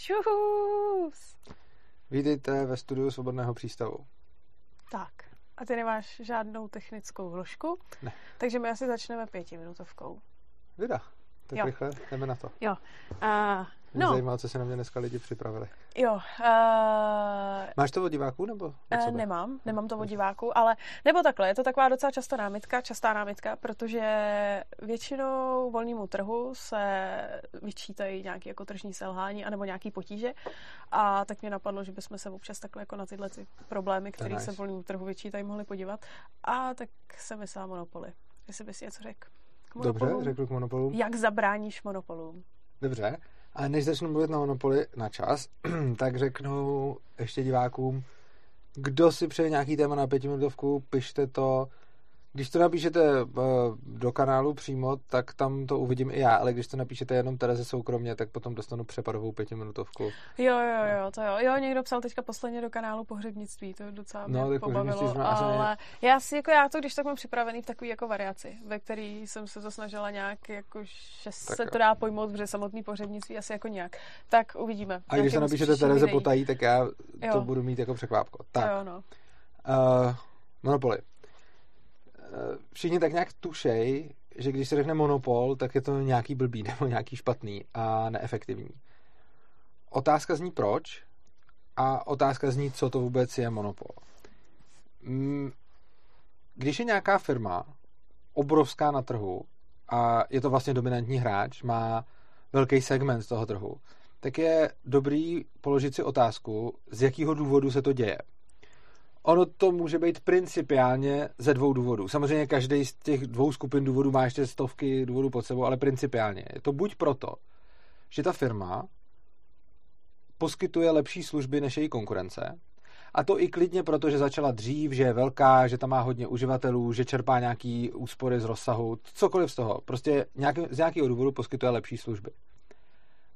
Čus! Vítejte ve studiu Svobodného přístavu. Tak, a ty nemáš žádnou technickou vložku, Ne. takže my asi začneme pětiminutovkou. Vida, tak Jo. rychle jdeme na to. Jo, uh, Mě no, zajímalo, co se na mě dneska lidi připravili. jo, uh, Máš to od diváků nebo od sebe? nemám, nemám to od diváků, ale nebo takhle, je to taková docela často námitka, častá námitka, protože většinou volnému trhu se vyčítají nějaké jako tržní selhání anebo nějaký potíže a tak mě napadlo, že bychom se občas takhle jako na tyhle ty problémy, které nice. se volnému trhu vyčítají, mohli podívat a tak se myslela monopoly. Jestli bys něco řekl. Dobře, monopolům? řeknu k monopolu. Jak zabráníš monopolům? Dobře. A než začnu mluvit na monopoly na čas, tak řeknu ještě divákům, kdo si přeje nějaký téma na pětiminutovku, pište to. Když to napíšete eh, do kanálu přímo, tak tam to uvidím i já, ale když to napíšete jenom Tereze soukromně, tak potom dostanu přepadovou pětiminutovku. Jo, jo, jo, to jo. Jo, někdo psal teďka posledně do kanálu pohřebnictví, to docela mě No, tak pobavilo, ale já si, jako já to, když tak mám připravený v takový jako variaci, ve který jsem se to snažila nějak, jako, že Tak se jo. to dá pojmout, protože samotný pohřebnictví asi jako nějak. Tak uvidíme. A když to napíšete Tereze potají, tak já to Jo. budu mít jako překvápko. Tak, Jo, no. Uh, monopoly. Uh, všichni tak nějak tušej, že když se řekne monopol, tak je to nějaký blbý nebo nějaký špatný a neefektivní. Otázka zní proč a otázka zní, co to vůbec je monopol. Mm, Když je nějaká firma obrovská na trhu a je to vlastně dominantní hráč, má velký segment z toho trhu, tak je dobrý položit si otázku, z jakého důvodu se to děje. Ono to může být principiálně ze dvou důvodů. Samozřejmě každý z těch dvou skupin důvodů má ještě stovky důvodů pod sebou, ale principiálně. Je to buď proto, že ta firma poskytuje lepší služby než její konkurence, a to i klidně proto, že začala dřív, že je velká, že tam má hodně uživatelů, že čerpá nějaký úspory z rozsahu, cokoliv z toho. Prostě nějaký, z nějakého důvodu poskytuje lepší služby.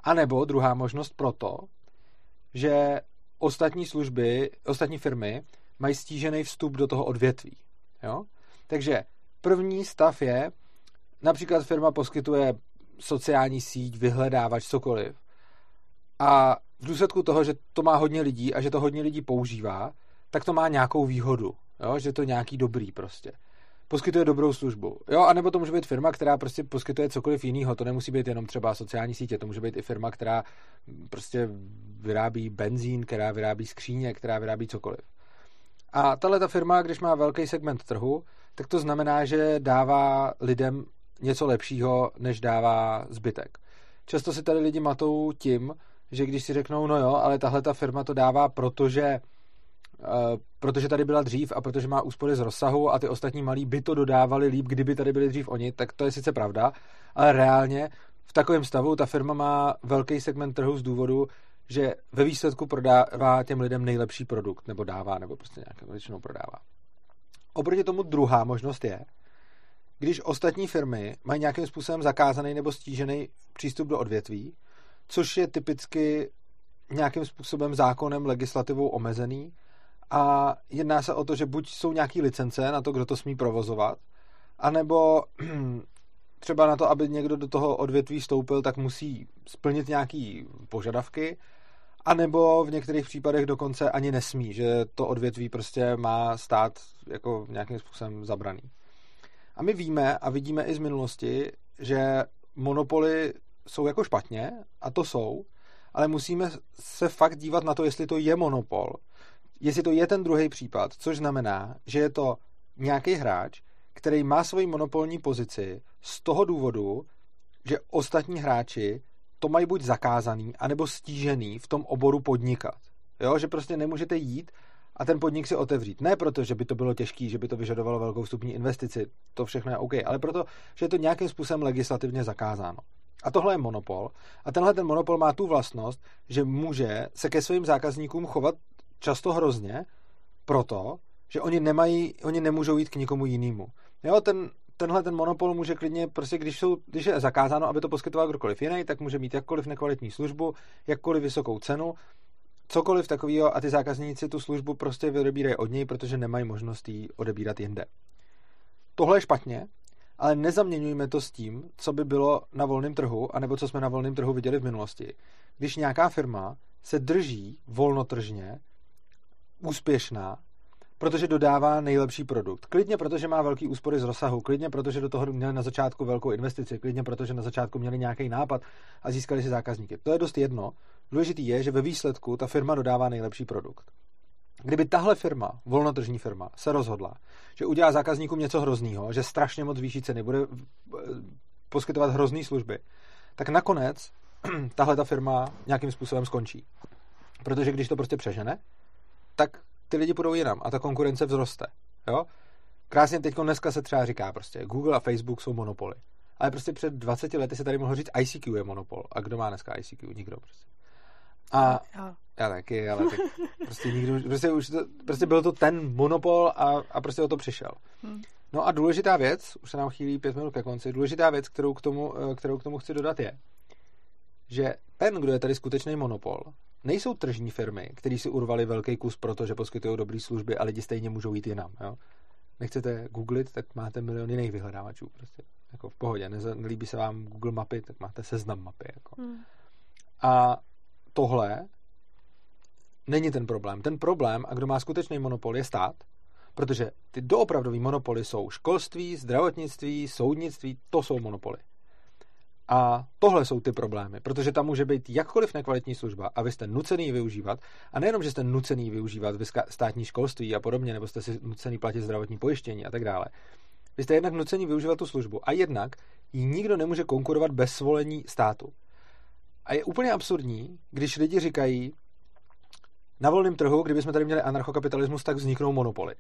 A nebo druhá možnost proto, že ostatní služby, ostatní firmy mají stížený vstup do toho odvětví. Jo? Takže první stav je, například firma poskytuje sociální síť, vyhledávač, cokoliv. A v důsledku toho, že to má hodně lidí a že to hodně lidí používá, tak to má nějakou výhodu. Jo? Že to nějaký dobrý prostě. Poskytuje dobrou službu. Jo, a nebo to může být firma, která prostě poskytuje cokoliv jiného. To nemusí být jenom třeba sociální sítě, to může být i firma, která prostě vyrábí benzín, která vyrábí skříně, která vyrábí cokoliv. A tahle ta firma, když má velký segment trhu, tak to znamená, že dává lidem něco lepšího, než dává zbytek. Často si tady lidi matou tím, že když si řeknou, no jo, ale tahle ta firma to dává, protože Uh, protože tady byla dřív a protože má úspory z rozsahu a ty ostatní malí by to dodávali líp, kdyby tady byli dřív oni, tak to je sice pravda, ale reálně v takovém stavu ta firma má velký segment trhu z důvodu, že ve výsledku prodává těm lidem nejlepší produkt, nebo dává, nebo prostě nějak většinou prodává. Oproti tomu druhá možnost je, když ostatní firmy mají nějakým způsobem zakázaný nebo stížený přístup do odvětví, což je typicky nějakým způsobem zákonem, legislativou omezený, a jedná se o to, že buď jsou nějaké licence na to, kdo to smí provozovat, anebo třeba na to, aby někdo do toho odvětví vstoupil, tak musí splnit nějaké požadavky, anebo v některých případech dokonce ani nesmí, že to odvětví prostě má stát jako nějakým způsobem zabraný. A my víme a vidíme i z minulosti, že monopoly jsou jako špatně, a to jsou, ale musíme se fakt dívat na to, jestli to je monopol, jestli to je ten druhý případ, což znamená, že je to nějaký hráč, který má svoji monopolní pozici z toho důvodu, že ostatní hráči to mají buď zakázaný, anebo stížený v tom oboru podnikat. Jo, že prostě nemůžete jít a ten podnik si otevřít. Ne proto, že by to bylo těžké, že by to vyžadovalo velkou vstupní investici, to všechno je OK, ale proto, že je to nějakým způsobem legislativně zakázáno. A tohle je monopol. A tenhle ten monopol má tu vlastnost, že může se ke svým zákazníkům chovat často hrozně, proto, že oni nemají, oni nemůžou jít k nikomu jinému. Jo, ten, tenhle ten monopol může klidně, prostě když, jsou, když je zakázáno, aby to poskytoval kdokoliv jiný, tak může mít jakkoliv nekvalitní službu, jakkoliv vysokou cenu, cokoliv takového a ty zákazníci tu službu prostě vydobírají od něj, protože nemají možnost ji odebírat jinde. Tohle je špatně ale nezaměňujme to s tím, co by bylo na volném trhu, anebo co jsme na volném trhu viděli v minulosti. Když nějaká firma se drží volnotržně, úspěšná, protože dodává nejlepší produkt. Klidně protože má velký úspory z rozsahu, klidně protože do toho měli na začátku velkou investici, klidně protože na začátku měli nějaký nápad a získali si zákazníky. To je dost jedno. Důležitý je, že ve výsledku ta firma dodává nejlepší produkt. Kdyby tahle firma, volnotržní firma, se rozhodla, že udělá zákazníkům něco hroznýho, že strašně moc zvýší ceny, bude eh, poskytovat hrozný služby, tak nakonec tahle ta firma nějakým způsobem skončí. Protože když to prostě přežene, tak ty lidi půjdou jinam a ta konkurence vzroste. Jo? Krásně teď dneska se třeba říká prostě, Google a Facebook jsou monopoly. Ale prostě před 20 lety se tady mohlo říct ICQ je monopol. A kdo má dneska ICQ? Nikdo prostě. A já, já taky, ale tak prostě nikdo, prostě, už to, prostě byl to ten monopol a, a prostě o to přišel. Hmm. No a důležitá věc, už se nám chýlí pět minut ke konci, důležitá věc, kterou k tomu, eh, kterou k tomu chci dodat je, že ten, kdo je tady skutečný monopol, nejsou tržní firmy, které si urvali velký kus, protože poskytují dobré služby a lidi stejně můžou jít jinam. Jo? Nechcete googlit, tak máte milion jiných vyhledávačů. Prostě. Jako v pohodě. Nelíbí se vám Google mapy, tak máte seznam mapy. Jako. Hmm. A tohle není ten problém. Ten problém, a kdo má skutečný monopol, je stát, protože ty doopravdový monopoly jsou školství, zdravotnictví, soudnictví, to jsou monopoly. A tohle jsou ty problémy, protože tam může být jakkoliv nekvalitní služba a vy jste nucený využívat. A nejenom, že jste nucený využívat státní školství a podobně, nebo jste si nucený platit zdravotní pojištění a tak dále. Vy jste jednak nucený využívat tu službu a jednak ji nikdo nemůže konkurovat bez svolení státu. A je úplně absurdní, když lidi říkají, na volném trhu, kdybychom tady měli anarchokapitalismus, tak vzniknou monopoly.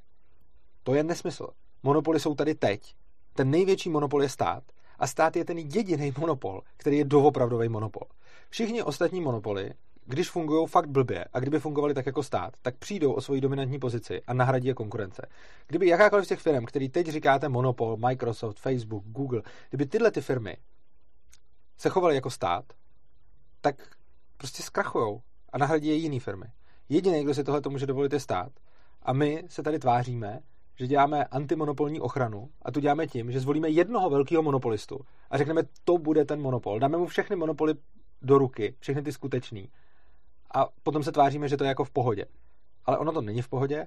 To je nesmysl. Monopoly jsou tady teď. Ten největší monopol je stát a stát je ten jediný monopol, který je doopravdový monopol. Všichni ostatní monopoly, když fungují fakt blbě a kdyby fungovali tak jako stát, tak přijdou o svoji dominantní pozici a nahradí je konkurence. Kdyby jakákoliv z těch firm, který teď říkáte monopol, Microsoft, Facebook, Google, kdyby tyhle ty firmy se chovaly jako stát, tak prostě zkrachujou a nahradí je jiný firmy. Jediný, kdo si tohle může dovolit, je stát. A my se tady tváříme, že děláme antimonopolní ochranu a tu děláme tím, že zvolíme jednoho velkého monopolistu a řekneme, to bude ten monopol. Dáme mu všechny monopoly do ruky, všechny ty skutečný. A potom se tváříme, že to je jako v pohodě. Ale ono to není v pohodě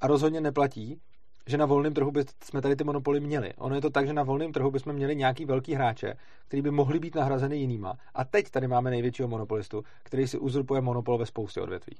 a rozhodně neplatí, že na volném trhu bychom tady ty monopoly měli. Ono je to tak, že na volném trhu bychom měli nějaký velký hráče, který by mohli být nahrazeny jinýma. A teď tady máme největšího monopolistu, který si uzurpuje monopol ve spoustě odvětví.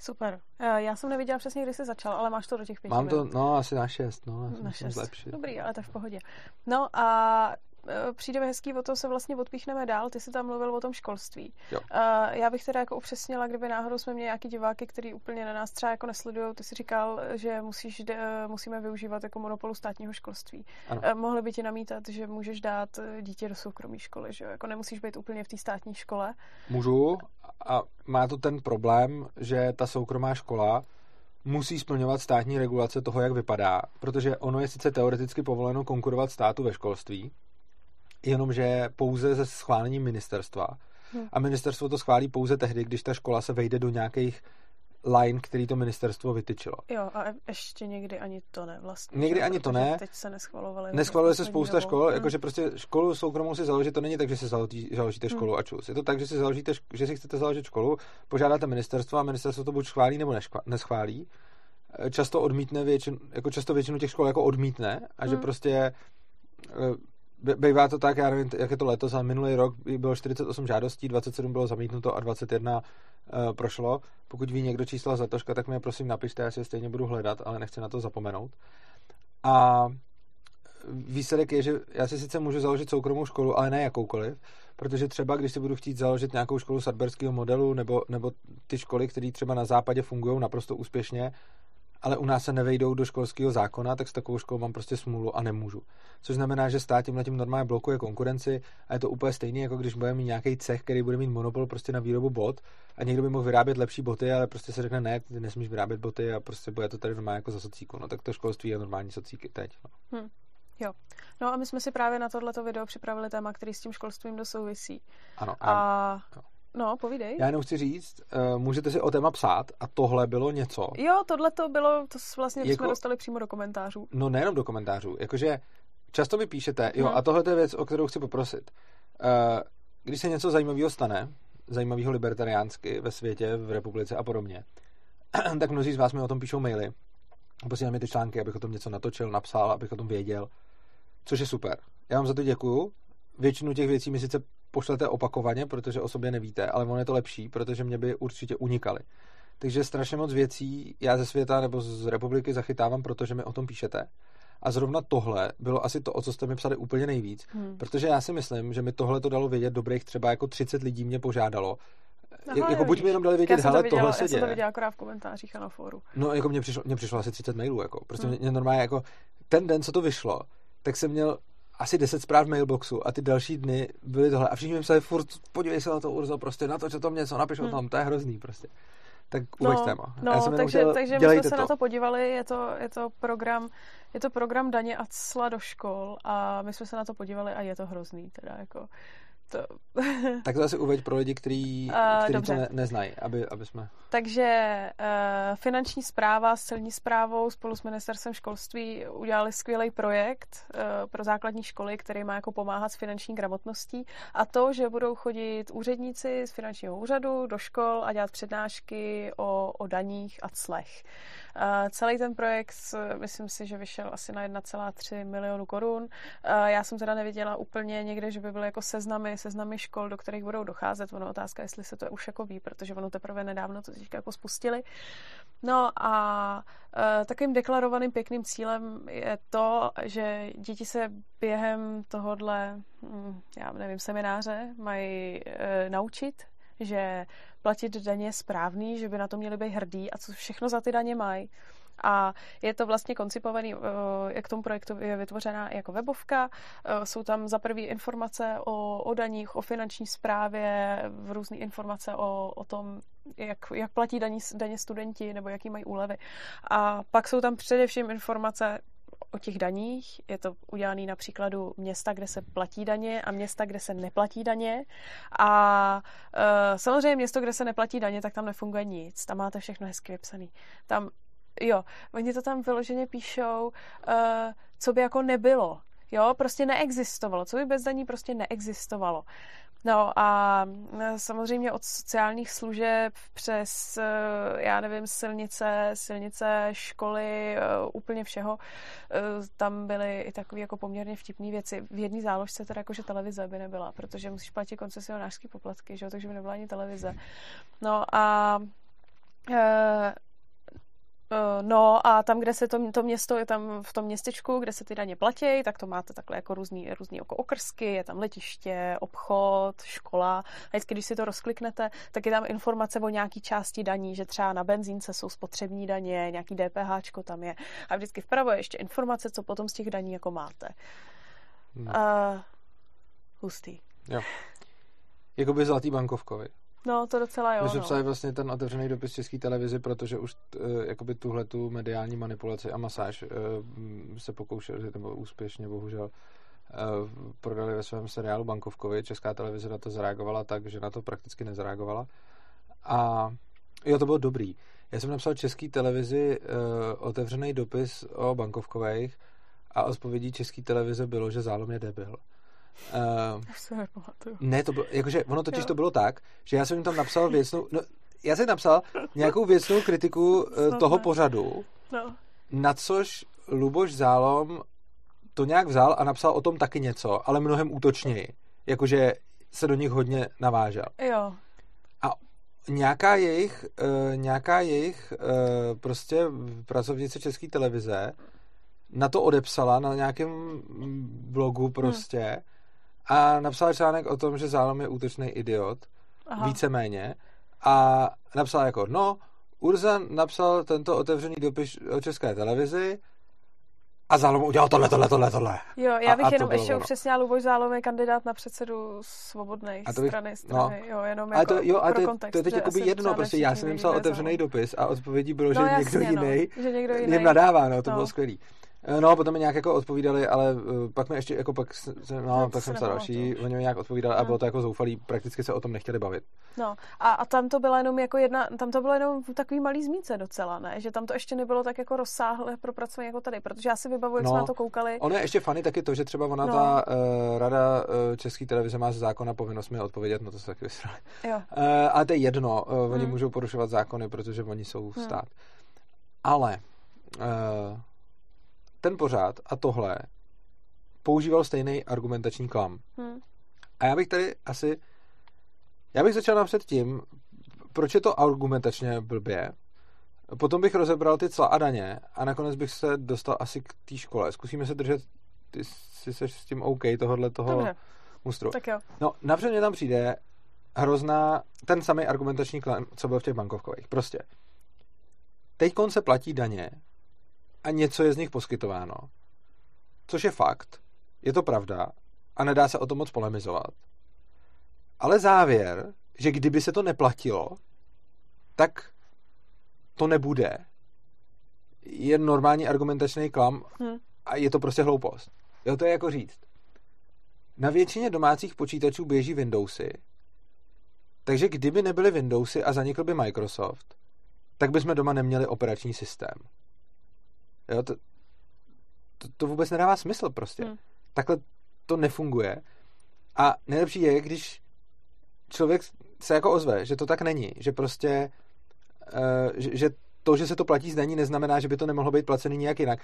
Super. Eh, já jsem neviděla přesně, kdy jsi začal, ale máš to do těch pěti Mám to, no, asi na šest, no. Na šest. Zlepšit. Dobrý, ale to v pohodě. No a Eh, přijde mi hezký, o to se vlastně odpíchneme dál. Ty jsi tam mluvil o tom školství. Jo. Uh, já bych teda jako upřesnila, kdyby náhodou jsme měli nějaký diváky, který úplně na nás třeba jako nesledují. Ty jsi říkal, že musíš, eh, musíme využívat jako monopolu státního školství. Ano. Mohli by ti namítat, že můžeš dát dítě do soukromé školy, že jo? Jako nemusíš být úplně v té státní škole. Můžu a má to ten problém, že ta soukromá škola musí splňovat státní regulace toho, jak vypadá, protože ono je sice teoreticky povoleno konkurovat státu ve školství, jenomže pouze ze schválení ministerstva. Hmm. A ministerstvo to schválí pouze tehdy, když ta škola se vejde do nějakých line, který to ministerstvo vytyčilo. Jo, a ještě někdy ani to ne vlastně. Někdy ani to ne. Teď se neschvalovaly. Neschvaluje se spousta dobu. škol, hmm. jakože prostě školu soukromou si založit, to není tak, že si založí, založíte hmm. školu hmm. a čus. Je to tak, že si založíte, že si chcete založit školu, požádáte ministerstvo a ministerstvo to buď schválí nebo neschválí. Často odmítne většinu, jako často většinu těch škol jako odmítne a hmm. že prostě eh, Bývá to tak, já nevím, jak je to letos, a minulý rok bylo 48 žádostí, 27 bylo zamítnuto a 21 uh, eh, prošlo. Pokud ví někdo čísla z letoška, tak mi je prosím napište, já si je stejně budu hledat, ale nechci na to zapomenout. A výsledek je, že já si sice můžu založit soukromou školu, ale ne jakoukoliv, protože třeba když si budu chtít založit nějakou školu sadberského modelu nebo, nebo ty školy, které třeba na západě fungují naprosto úspěšně, ale u nás se nevejdou do školského zákona, tak s takovou školou mám prostě smůlu a nemůžu. Což znamená, že stát tím tím normálně blokuje konkurenci a je to úplně stejné, jako když budeme mít nějaký cech, který bude mít monopol prostě na výrobu bot a někdo by mohl vyrábět lepší boty, ale prostě se řekne, ne, ty nesmíš vyrábět boty a prostě bude to tady normálně jako za socíku. No tak to školství je normální socíky teď. No. Hmm. Jo. No a my jsme si právě na tohleto video připravili téma, který s tím školstvím dosouvisí. Ano. A, a jo. No, povídej. Já jenom chci říct, uh, můžete si o téma psát a tohle bylo něco. Jo, tohle to bylo, to vlastně jako, jsme dostali přímo do komentářů. No nejenom do komentářů, jakože často mi píšete, jo, Hmm. a tohle je věc, o kterou chci poprosit. Uh, když se něco zajímavého stane, zajímavého libertariánsky ve světě, v republice a podobně, tak mnozí z vás mi o tom píšou maily. Posílají mi ty články, abych o tom něco natočil, napsal, abych o tom věděl, což je super. Já vám za to děkuju. Většinu těch věcí mi sice pošlete opakovaně, protože o sobě nevíte, ale ono je to lepší, protože mě by určitě unikaly. Takže strašně moc věcí já ze světa nebo z republiky zachytávám, protože mi o tom píšete. A zrovna tohle bylo asi to, o co jste mi psali úplně nejvíc. Hmm. Protože já si myslím, že mi tohle to dalo vědět, dobrých třeba jako 30 lidí mě požádalo. Aha, jako buď mi jenom dali vědět, to hele, viděla, tohle se já jsem to děje. viděla akorát v komentářích a na fóru. No, jako mě přišlo, mě přišlo asi 30 mailů, jako. Prostě Hmm. mě, mě normálně jako, ten den, co to vyšlo, tak jsem měl asi 10 zpráv v mailboxu a ty další dny byly tohle. A všichni mi psali furt, podívej se na to, Urzo, prostě na to, co to něco, napiš o Hmm. tom, to je hrozný, prostě. Tak uveď téma. No, Já jsem takže, chtěl, takže my jsme se to. na to podívali, je to, je to program, je to program daně a cla do škol a my jsme se na to podívali a je to hrozný, teda jako to... Tak to asi uveď pro lidi, kteří, A, kteří to ne, neznají, aby, aby jsme... Takže uh, finanční zpráva s celní zprávou spolu s ministerstvem školství udělali skvělý projekt uh, pro základní školy, který má jako pomáhat s finanční gramotností a to, že budou chodit úředníci z finančního úřadu do škol a dělat přednášky o, o daních a clech. Uh, celý ten projekt, myslím si, že vyšel asi na 1,3 milionu korun. Uh, já jsem teda neviděla úplně někde, že by byly jako seznamy, seznamy škol, do kterých budou docházet. Ono otázka, jestli se to už jako ví, protože ono teprve nedávno to teďka jako spustili. No a uh, takovým deklarovaným pěkným cílem je to, že děti se během tohodle, hm, já nevím, semináře mají uh, naučit, že platit daně je správný, že by na to měli být hrdí a co všechno za ty daně mají. A je to vlastně koncipovaný, eh, jak tomu projektu je vytvořená jako webovka. Eh, Jsou tam za prvý informace o, o daních, o finanční správě, různé informace o, o tom, jak, jak platí daní, daně studenti nebo jaký mají úlevy. A pak jsou tam především informace o těch daních. Je to udělané na příkladu města, kde se platí daně a města, kde se neplatí daně. A e, samozřejmě město, kde se neplatí daně, tak tam nefunguje nic. Tam máte všechno hezky vypsaný. Tam, jo, oni to tam vyloženě píšou, e, co by jako nebylo. Jo, prostě neexistovalo. Co by bez daní prostě neexistovalo. No a e, samozřejmě od sociálních služeb přes, e, já nevím, silnice, silnice, školy, e, úplně všeho. E, Tam byly i takové jako poměrně vtipné věci. V jedné záložce teda jako, že televize by nebyla, protože musíš platit koncesionářské poplatky, že jo, takže by nebyla ani televize. No a Eh, No a tam, kde se to, to město je tam v tom městečku, kde se ty daně platí, tak to máte takhle jako různý, různý jako okrsky, je tam letiště, obchod, škola. A vždycky, když si to rozkliknete, tak je tam informace o nějaký části daní, že třeba na benzínce jsou spotřební daně, nějaký DPH tam je. A vždycky vpravo je ještě informace, co potom z těch daní jako máte. Hmm. Uh, hustý. Jo. Jakoby zlatý bankovkovi. No, to docela jo. My jsme no. psali vlastně ten otevřený dopis České televizi, protože už uh, jakoby tuhle tu mediální manipulaci a masáž uh, se pokoušeli, nebo úspěšně bohužel, uh, prodali ve svém seriálu Bankovkovi. Česká televize na to zareagovala tak, že na to prakticky nezareagovala. A jo, to bylo dobrý. Já jsem napsal České televizi uh, otevřený dopis o Bankovkových a odpovědí České televize bylo, že Zálom je debil. Uh, Už se nepamatuju. ne, to bylo, jakože ono totiž Jo. to bylo tak, že já jsem jim tam napsal věcnou, no, já jsem napsal nějakou věcnou kritiku Snad toho ne. pořadu, No. na což Luboš Zálom to nějak vzal a napsal o tom taky něco, ale mnohem útočněji. Jakože se do nich hodně navážel. Jo. A nějaká jejich, uh, nějaká jejich uh, prostě pracovnice České televize na to odepsala na nějakém blogu prostě hmm. A napsala článek o tom, že Zálom je útočný idiot, Aha. víceméně, a napsala jako, no, Urzan napsal tento otevřený dopis o české televizi a Zálom udělal tohle, tohle, tohle, tohle. Jo, já A- bych a to jenom ještě upřesnila, Luboš Zálom je kandidát na předsedu svobodné A to bych- strany, no. strany, jo, jenom Ale jako to, jo, a pro to, je- kontext, to je teď že jakoby jedno, prostě já jsem jim psal otevřený Zálom. dopis a odpovědí bylo, že No někdo jasně, no, jiný že někdo jim jiný. nadává, no, to No. bylo skvělý. Eh, No, potom mi nějak jako odpovídali, ale uh, pak mi ještě, jako pak, se, no, To pak jsem se další, oni mi nějak odpovídali a Hmm. bylo to jako zoufalý, prakticky se o tom nechtěli bavit. No a, a tam to byla jenom jako jedna, tam to bylo jenom takový malý zmínce docela, ne? Že tam to ještě nebylo tak jako rozsáhle propracované jako tady, protože já si vybavuju, jak No. jsme na to koukali. Ono je ještě fany taky to, že třeba ona No. ta uh, rada uh, České televize má zákona povinnost mi odpovědět, no to se taky vysrali. Jo. Uh, ale to je jedno, uh, oni Hmm. můžou porušovat zákony, protože oni jsou Hmm. stát. Ale uh, ten pořád a tohle používal stejný argumentační klam. Hm. A já bych tady asi... Já bych začal napřed tím, proč je to argumentačně blbě. Potom bych rozebral ty cla a daně a nakonec bych se dostal asi k té škole. Zkusíme se držet, ty si seš s tím OK, tohohle toho Dobře, mustru. tak jo. No, napřed mě tam přijde hrozná, ten samý argumentační klam, co byl v těch bankovkových. Prostě. Teď se platí daně a něco je z nich poskytováno. Což je fakt. Je to pravda a nedá se o tom moc polemizovat. Ale závěr, že kdyby se to neplatilo, tak to nebude, je normální argumentační klam Hm. a je to prostě hloupost. Jo, to je jako říct. Na většině domácích počítačů běží Windowsy, takže kdyby nebyly Windowsy a zanikl by Microsoft, tak bychom doma neměli operační systém. Jo, to, to, to vůbec nedává smysl prostě. Hmm. Takhle to nefunguje. A nejlepší je, když člověk se jako ozve, že to tak není, že prostě, uh, že, že to, že se to platí z daní, neznamená, že by to nemohlo být placený nějak jinak.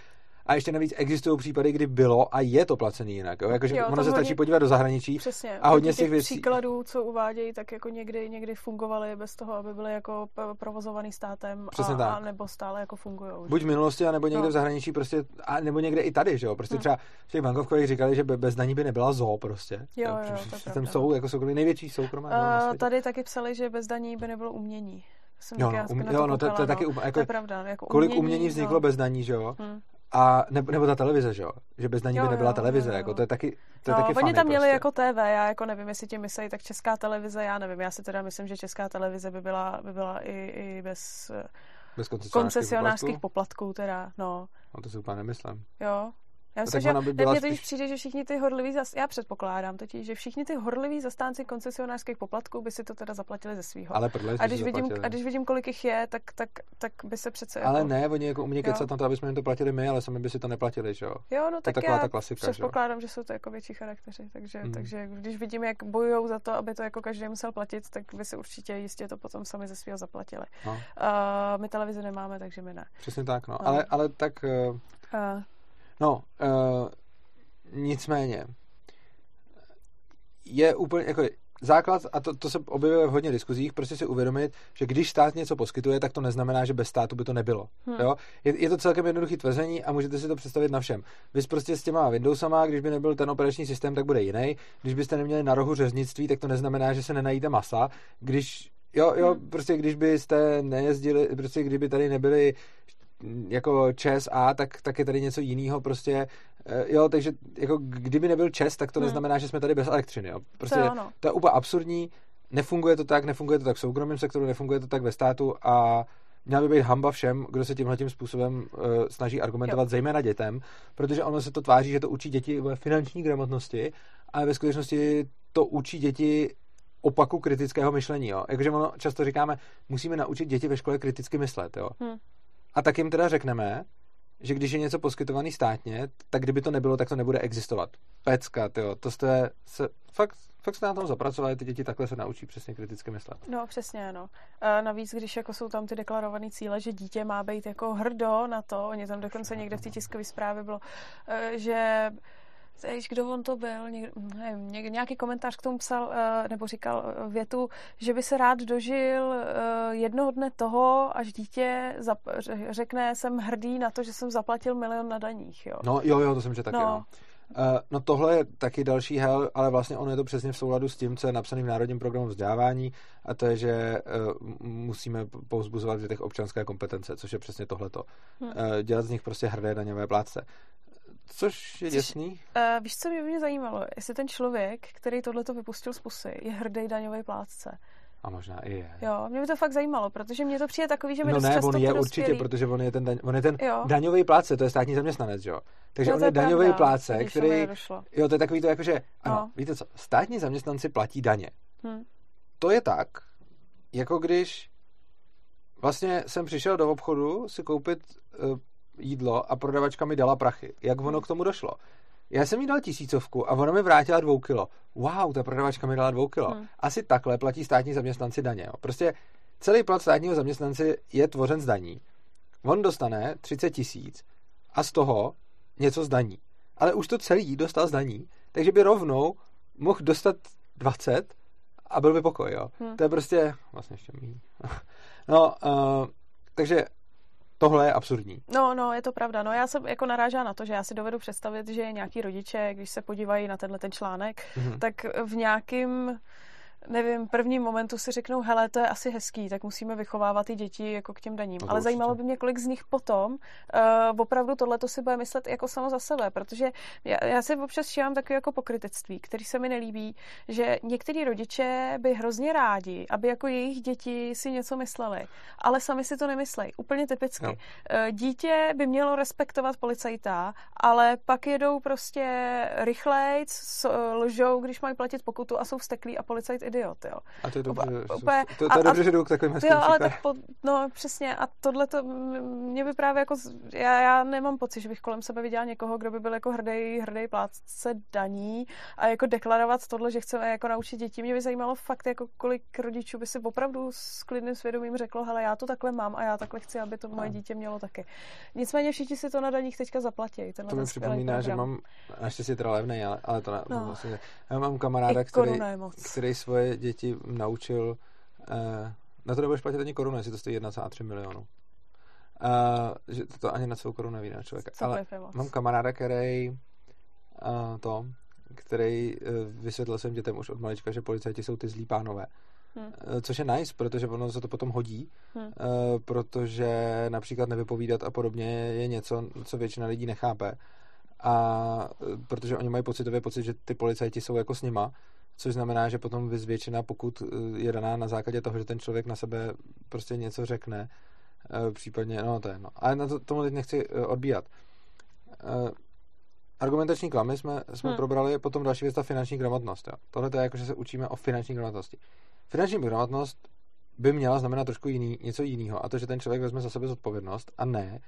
A ještě navíc existují případy, kdy bylo a je to placený jinak. Jo? Jakože Jo, ono se stačí hodně- podívat do zahraničí. Přesně. A hodně z těch těch věcí- příkladů, co uvádějí, tak jako někdy, někdy fungovaly bez toho, aby byly jako provozovaný státem Přesně a, tak. a, nebo stále jako fungují. Buď v minulosti, nebo někde No. v zahraničí, prostě, a nebo někde i tady, že jo. Prostě Hm. třeba v těch bankovkových říkali, že be- bez daní by nebyla zoo prostě. Jo, jo, protože to je Tam jsou jako soukromí, největší na Uh, tady taky psali, že bez daní by nebylo umění. Jsem Jo, no, um, jo, no to, to je koukala, taky, no. um- To jako, je pravda. Jako kolik umění, umění vzniklo no. bez daní, že jo. Hm. A nebo, nebo ta televize, že jo? Že bez daní by nebyla jo, televize, jo, jo. jako to je taky, to je No, taky oni tam měli prostě. jako TV, já jako nevím, jestli tím myslí, tak česká televize, já nevím, já si teda myslím, že česká televize by byla, by byla i, i bez bez koncesionářských koncesionářských poplatků. poplatků, teda, no, No to si úplně nemyslím. jo. Já No, myslím, že by byla spíš- přijde, že všichni ty horliví, zas, já předpokládám totiž, že všichni ty horliví zastánci koncesionářských poplatků by si to teda zaplatili ze svého. Ale prdele, A když, vidím, a když vidím, kolik jich je, tak, tak, tak by se přece ale jako... ne, oni jako umějí kecat na to, aby jsme jim to platili my, ale sami by si to neplatili, že jo? Jo, no tak taková já ta klasika, že předpokládám, že jsou to jako větší charakteři, takže, Mm. takže když vidím, jak bojují za to, aby to jako každý musel platit, tak by si určitě jistě to potom sami ze svého zaplatili. No, Uh, my televizi nemáme, takže my ne. přesně tak, no. No. Ale, ale tak, uh, Uh, no, uh, nicméně, je úplně, jako základ, a to, to se objevuje v hodně diskuzích, prostě si uvědomit, že když stát něco poskytuje, tak to neznamená, že bez státu by to nebylo. Hmm. Jo? Je, je, to celkem jednoduché tvrzení a můžete si to představit na všem. Vy prostě s těma Windowsama, když by nebyl ten operační systém, tak bude jiný. Když byste neměli na rohu řeznictví, tak to neznamená, že se nenajíte masa. Když Jo, jo, Hmm. prostě když byste nejezdili, prostě kdyby tady nebyly jako ČSA, tak, tak je tady něco jiného prostě, eh, jo, takže jako kdyby nebyl ČES, tak to Hmm. neznamená, že jsme tady bez elektřiny, jo. Prostě to je ono. to je úplně absurdní, nefunguje to tak, nefunguje to tak v soukromém sektoru, nefunguje to tak ve státu a měla by být hamba všem, kdo se tímhle tím způsobem uh, snaží argumentovat, jo. zejména dětem, protože ono se to tváří, že to učí děti ve finanční gramotnosti, ale ve skutečnosti to učí děti opaku kritického myšlení. Jo. Jakože ono často říkáme, musíme naučit děti ve škole kriticky myslet. Jo. Hmm. A tak jim teda řekneme, že když je něco poskytovaný státně, tak kdyby to nebylo, tak to nebude existovat. Pecka, tyjo, to jste se, fakt, fakt jste na tom zapracovali, ty děti takhle se naučí přesně kriticky myslet. No, přesně, no. A navíc, když jako jsou tam ty deklarované cíle, že dítě má být jako hrdo na to, oni tam dokonce někde v té tiskové zprávě bylo, eh, že Víš, kdo on to byl? Někdo, nevím, nějaký komentář k tomu psal, eh, nebo říkal eh, větu, že by se rád dožil eh, jednoho dne toho, až dítě zap- ře- řekne, jsem hrdý na to, že jsem zaplatil milion na daních. Jo. No jo, jo, to jsem že taky, no. No. no. Uh, no tohle je taky další hel, ale vlastně ono je to přesně v souladu s tím, co je napsané v Národním programu vzdělávání a to je, že uh, musíme pouzbuzovat v dětech občanské kompetence, což je přesně tohleto. Hm. Uh, dělat z nich prostě hrdé daňové plátce. Což je děsný. Uh, víš, co by mě zajímalo? Jestli ten člověk, který tohleto vypustil z pusy, je hrdý daňový plátce. A možná i je. Jo, mě by to fakt zajímalo, protože mě to přijde takový, že mi No dost ne, často on je ty určitě, protože on je ten, daň, on je ten Jo. daňový plátce, to je státní zaměstnanec, jo. Takže No, on to je daňový plátce, který, jo, to je takový to jako, že, ano, No. víte co, státní zaměstnanci platí daně. Hm. To je tak, jako když vlastně jsem přišel do obchodu si koupit uh, jídlo a prodavačka mi dala prachy. Jak ono k tomu došlo? Já jsem jí dal tisícovku a ona mi vrátila dvou kilo. Wow, ta prodavačka mi dala dvou kilo. Hmm. Asi takhle platí státní zaměstnanci daně. Jo. Prostě celý plat státního zaměstnanci je tvořen z daní. On dostane 30 tisíc a z toho něco z daní. Ale už to celý dostal z daní, takže by rovnou mohl dostat 20 a byl by pokoj, jo. Hmm. To je prostě vlastně ještě míň. No, uh, takže tohle je absurdní. No, no, je to pravda. No, já jsem jako narážela na to, že já si dovedu představit, že nějaký rodiče, když se podívají na tenhle ten článek, Mhm. tak v nějakým nevím, prvním momentu si řeknou, hele, to je asi hezký, tak musíme vychovávat i děti jako k těm daním. No Ale určitě. zajímalo by mě, kolik z nich potom uh, opravdu tohle to si bude myslet jako samo za sebe, protože já, já si občas všímám takové jako pokrytectví, který se mi nelíbí, že některý rodiče by hrozně rádi, aby jako jejich děti si něco mysleli, ale sami si to nemyslejí. Úplně typicky. No. Eh, Dítě by mělo respektovat policajta, ale pak jedou prostě rychlejc, s- lžou, když mají platit pokutu a jsou vzteklí a policajt idiot, jo. A to je dobře, že, jsou- úplně- to, to a- je a- dobře, že jdou k takovým hezkým Jo, ale tak po, no přesně a tohle to mě by právě jako, já, já nemám pocit, že bych kolem sebe viděla někoho, kdo by byl jako hrdý, hrdý plátce daní a jako deklarovat tohle, že chceme jako naučit děti. Mě by zajímalo fakt, jako kolik rodičů by si opravdu s klidným svědomím řeklo, hele, já to takhle mám a já takhle chci, aby to moje No. dítě mělo taky. Nicméně všichni si to na daních teďka zaplatí. tenhle To mi připomíná, že program. mám, naštěstí teda levnej, ale, ale to, ne, No. to vlastně, já mám kamaráda, který, který svoje děti naučil, eh, na to nebudeš platit ani korunu, jestli to stojí 1,3 milionu. Eh, že to, to ani na celou korunu neví na člověka. Ale je moc. mám kamaráda, který eh, to, který eh, vysvětlil svým dětem už od malička, že policajti jsou ty zlí pánové. Hm. Eh, Což je nice, protože ono se to potom hodí, Hm. eh, protože například nevypovídat a podobně je něco, co většina lidí nechápe. A eh, protože oni mají pocitově pocit, že ty policajti jsou jako s nima, což znamená, že potom vys většina, pokud eh, je daná na základě toho, že ten člověk na sebe prostě něco řekne, eh, případně, no to je no. Ale na to, tomu teď nechci eh, odbíhat. Argumentační klamy jsme, jsme Hmm. hmm. probrali, potom další věc, ta finanční gramotnost. Jo. Tohle to je jako, že se učíme o finanční gramotnosti. Finanční gramotnost by měla znamenat trošku jiný, něco jiného, a to, že ten člověk vezme za sebe zodpovědnost a ne,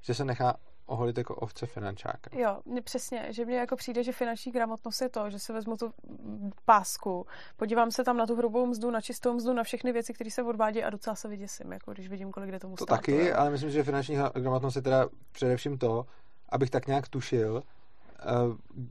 že se nechá oholit jako ovce finančáka. Jo, mně přesně, že mně jako přijde, že finanční gramotnost je to, že si vezmu tu pásku, podívám se tam na tu hrubou mzdu, na čistou mzdu, na všechny věci, které se odvádí a docela se vyděsím, jako když vidím, kolik jde tomu To státu, taky, jo. ale myslím, že finanční gra- gramotnost je teda především to, abych tak nějak tušil, eh,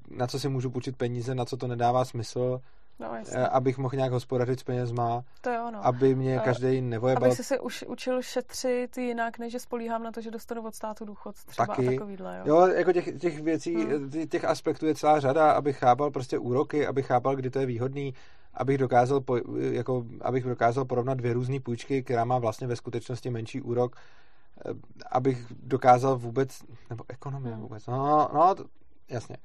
na co si můžu půjčit peníze, na co to nedává smysl, No, jasně. eh, abych mohl nějak hospodařit s penězma, to je ono. aby mě Eh, každý nevojebal Abych se se už učil šetřit jinak, než že spolíhám na to, že dostanu od státu důchod třeba Taky. a takovýhle, jo. Jo, jako těch, těch věcí, Hmm. hmm. těch aspektů je celá řada, abych chápal prostě úroky, abych chápal, kdy to je výhodný, abych dokázal, po, jako, abych dokázal porovnat dvě různé půjčky, která má vlastně ve skutečnosti menší úrok, eh, abych dokázal vůbec, nebo ekonomie Hmm. vůbec, no, no, to, jasně.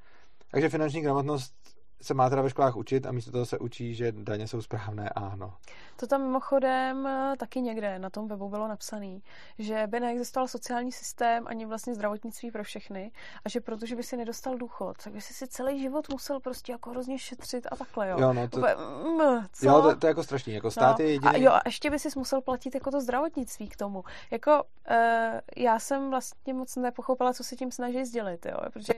Takže finanční gramotnost se má teda ve školách učit a místo toho se učí, že daně jsou správné a ano. To tam mimochodem eh, taky někde na tom webu bylo napsané, že by neexistoval sociální systém ani vlastně zdravotnictví pro všechny a že protože by si nedostal důchod, tak by si si celý život musel prostě jako hrozně šetřit a takhle, jo. Jo, no, to, Úplně, mm, co? jo, to, to, je jako strašný, jako stát no. je jediný... A jo, a ještě by si musel platit jako to zdravotnictví k tomu. Jako uh, já jsem vlastně moc nepochopila, co si tím snaží sdělit, jo, protože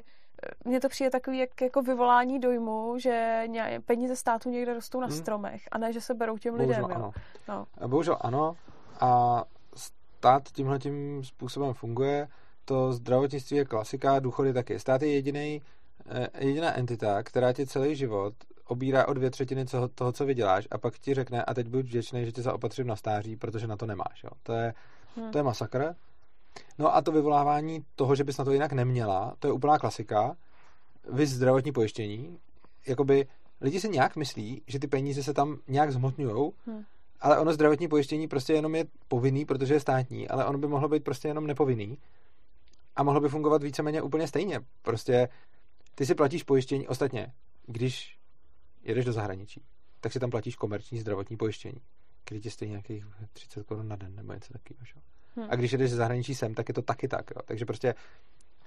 mně to přijde takový jak, jako vyvolání dojmu, že ně, peníze státu někde rostou na Hmm. stromech a ne, že se berou těm Bohužel lidem, jo. ano. No. A Bohužel ano. A stát tímhle tím způsobem funguje. To zdravotnictví je klasika, důchody taky. Stát je jediný, jediná entita, která ti celý život obírá o dvě třetiny toho, toho, co vyděláš a pak ti řekne a teď buď vděčný, že tě zaopatřím na stáří, protože na to nemáš. Jo. To, je, Hmm. to je masakr. No a to vyvolávání toho, že bys na to jinak neměla, to je úplná klasika. Vy zdravotní pojištění, jakoby lidi si nějak myslí, že ty peníze se tam nějak zhmotňujou, Hmm. ale ono zdravotní pojištění prostě jenom je povinný, protože je státní, ale ono by mohlo být prostě jenom nepovinný a mohlo by fungovat víceméně úplně stejně. Prostě ty si platíš pojištění, ostatně, když jedeš do zahraničí, tak si tam platíš komerční zdravotní pojištění. když ti stojí nějakých 30 korun na den nebo něco takového. Že jo. Hm. A když jdeš ze zahraničí sem, tak je to taky tak. Jo. Takže prostě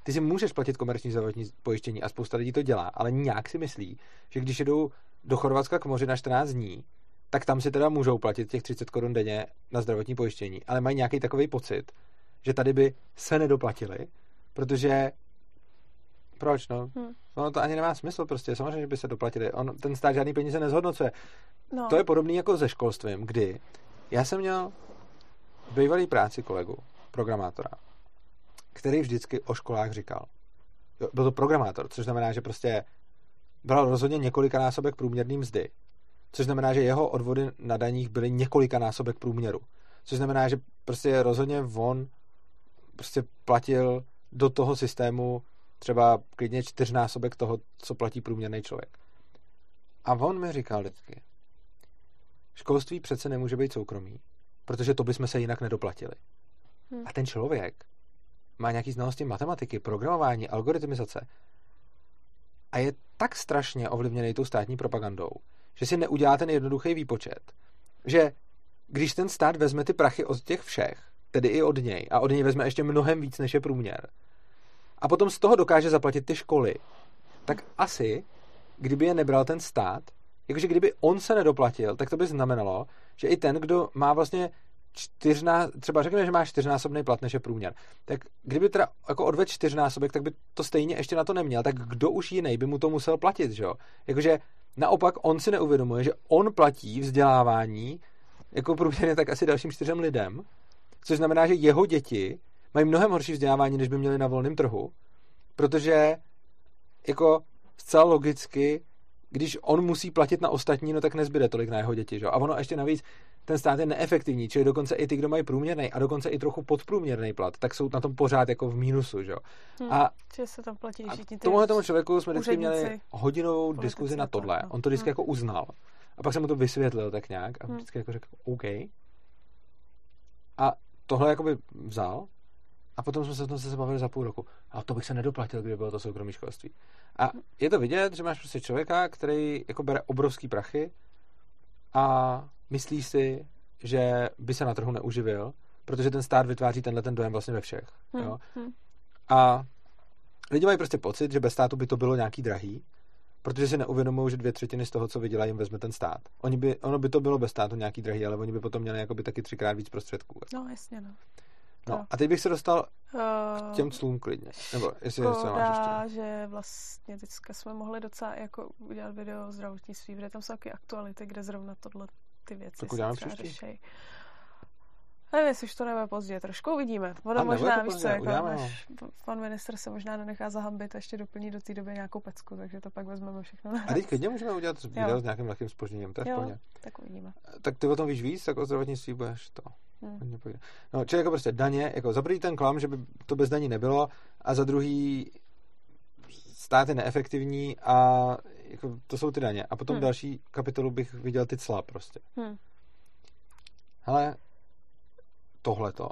ty si můžeš platit komerční zdravotní pojištění a spousta lidí to dělá, ale nějak si myslí, že když jedou do Chorvatska k moři na 14 dní, tak tam si teda můžou platit těch 30 korun denně na zdravotní pojištění, ale mají nějaký takový pocit, že tady by se nedoplatili, protože proč, no? Hm. No to ani nemá smysl prostě, samozřejmě, že by se doplatili. On, ten stát žádný peníze nezhodnocuje. No. To je podobný jako se školstvím, kdy já jsem měl bývalý práci kolegu, programátora, který vždycky o školách říkal. Jo, byl to programátor, což znamená, že prostě bral rozhodně několikanásobek průměrný mzdy, což znamená, že jeho odvody na daních byly několikanásobek průměru. Což znamená, že prostě rozhodně on prostě platil do toho systému třeba klidně čtyřnásobek toho, co platí průměrný člověk. A on mi říkal vždycky, školství přece nemůže být soukromý, protože to bychom se jinak nedoplatili. Hm. A ten člověk má nějaký znalosti matematiky, programování, algoritmizace a je tak strašně ovlivněný tou státní propagandou, že si neudělá ten jednoduchý výpočet, že když ten stát vezme ty prachy od těch všech, tedy i od něj, a od něj vezme ještě mnohem víc, než je průměr, a potom z toho dokáže zaplatit ty školy, tak asi, kdyby je nebral ten stát, jakože kdyby on se nedoplatil, tak to by znamenalo, že i ten, kdo má vlastně čtyřná, třeba řekne, že má čtyřnásobný plat, než je průměr, tak kdyby teda jako odvedl čtyřnásobek, tak by to stejně ještě na to neměl, tak kdo už jiný by mu to musel platit, že jo? Jakože naopak on si neuvědomuje, že on platí vzdělávání jako průměrně tak asi dalším čtyřem lidem, což znamená, že jeho děti mají mnohem horší vzdělávání, než by měli na volném trhu, protože jako zcela logicky, když on musí platit na ostatní, no tak nezbyde tolik na jeho děti. Že? A ono ještě navíc, ten stát je neefektivní, čili dokonce i ty, kdo mají průměrný a dokonce i trochu podprůměrný plat, tak jsou na tom pořád jako v mínusu. Že? Hm. A Že se tam platí všichni ty tomuhle tomu člověku jsme vždycky měli hodinovou diskuzi na tohle. no. On to vždycky Hm. jako uznal. A pak jsem mu to vysvětlil tak nějak a Hm. vždycky jako řekl OK. A tohle jakoby vzal a potom jsme se o tom zase bavili za půl roku. A to bych se nedoplatil, kdyby bylo to soukromé školství. A je to vidět, že máš prostě člověka, který jako bere obrovský prachy a myslí si, že by se na trhu neuživil, protože ten stát vytváří tenhle ten dojem vlastně ve všech. Hm, Jo? hm. A lidi mají prostě pocit, že bez státu by to bylo nějaký drahý, protože si neuvědomují, že dvě třetiny z toho, co vydělají, jim vezme ten stát. Oni by, ono by to bylo bez státu nějaký drahý, ale oni by potom měli jakoby taky třikrát víc prostředků. No, jasně, no. No, a teď bych se dostal Uh, k těm clům klidně. Nebo jestli něco máš ještě. Že vlastně teďka jsme mohli docela jako udělat video o zdravotnictví, kde tam jsou taky aktuality, kde zrovna tohle ty věci Tak se uděláme třeba řešej. Nevím, jestli už to nebude pozdě, trošku uvidíme. Ono možná, víš co, jako uděláme ho. náš pan minister se možná nenechá zahambit a ještě doplní do té doby nějakou pecku, takže to pak vezmeme všechno na A teď klidně můžeme udělat video s nějakým lehkým spožděním, to je Jo, tak uvidíme. Tak ty o tom víš víc, tak o zdravotnictví budeš to. Hodně povídat. No, čili jako prostě daně, jako za prvý ten klam, že by to bez daní nebylo, a za druhý stát je neefektivní a jako, to jsou ty daně. A potom Hm. další kapitolu bych viděl ty cla prostě. Hm. Hele, tohleto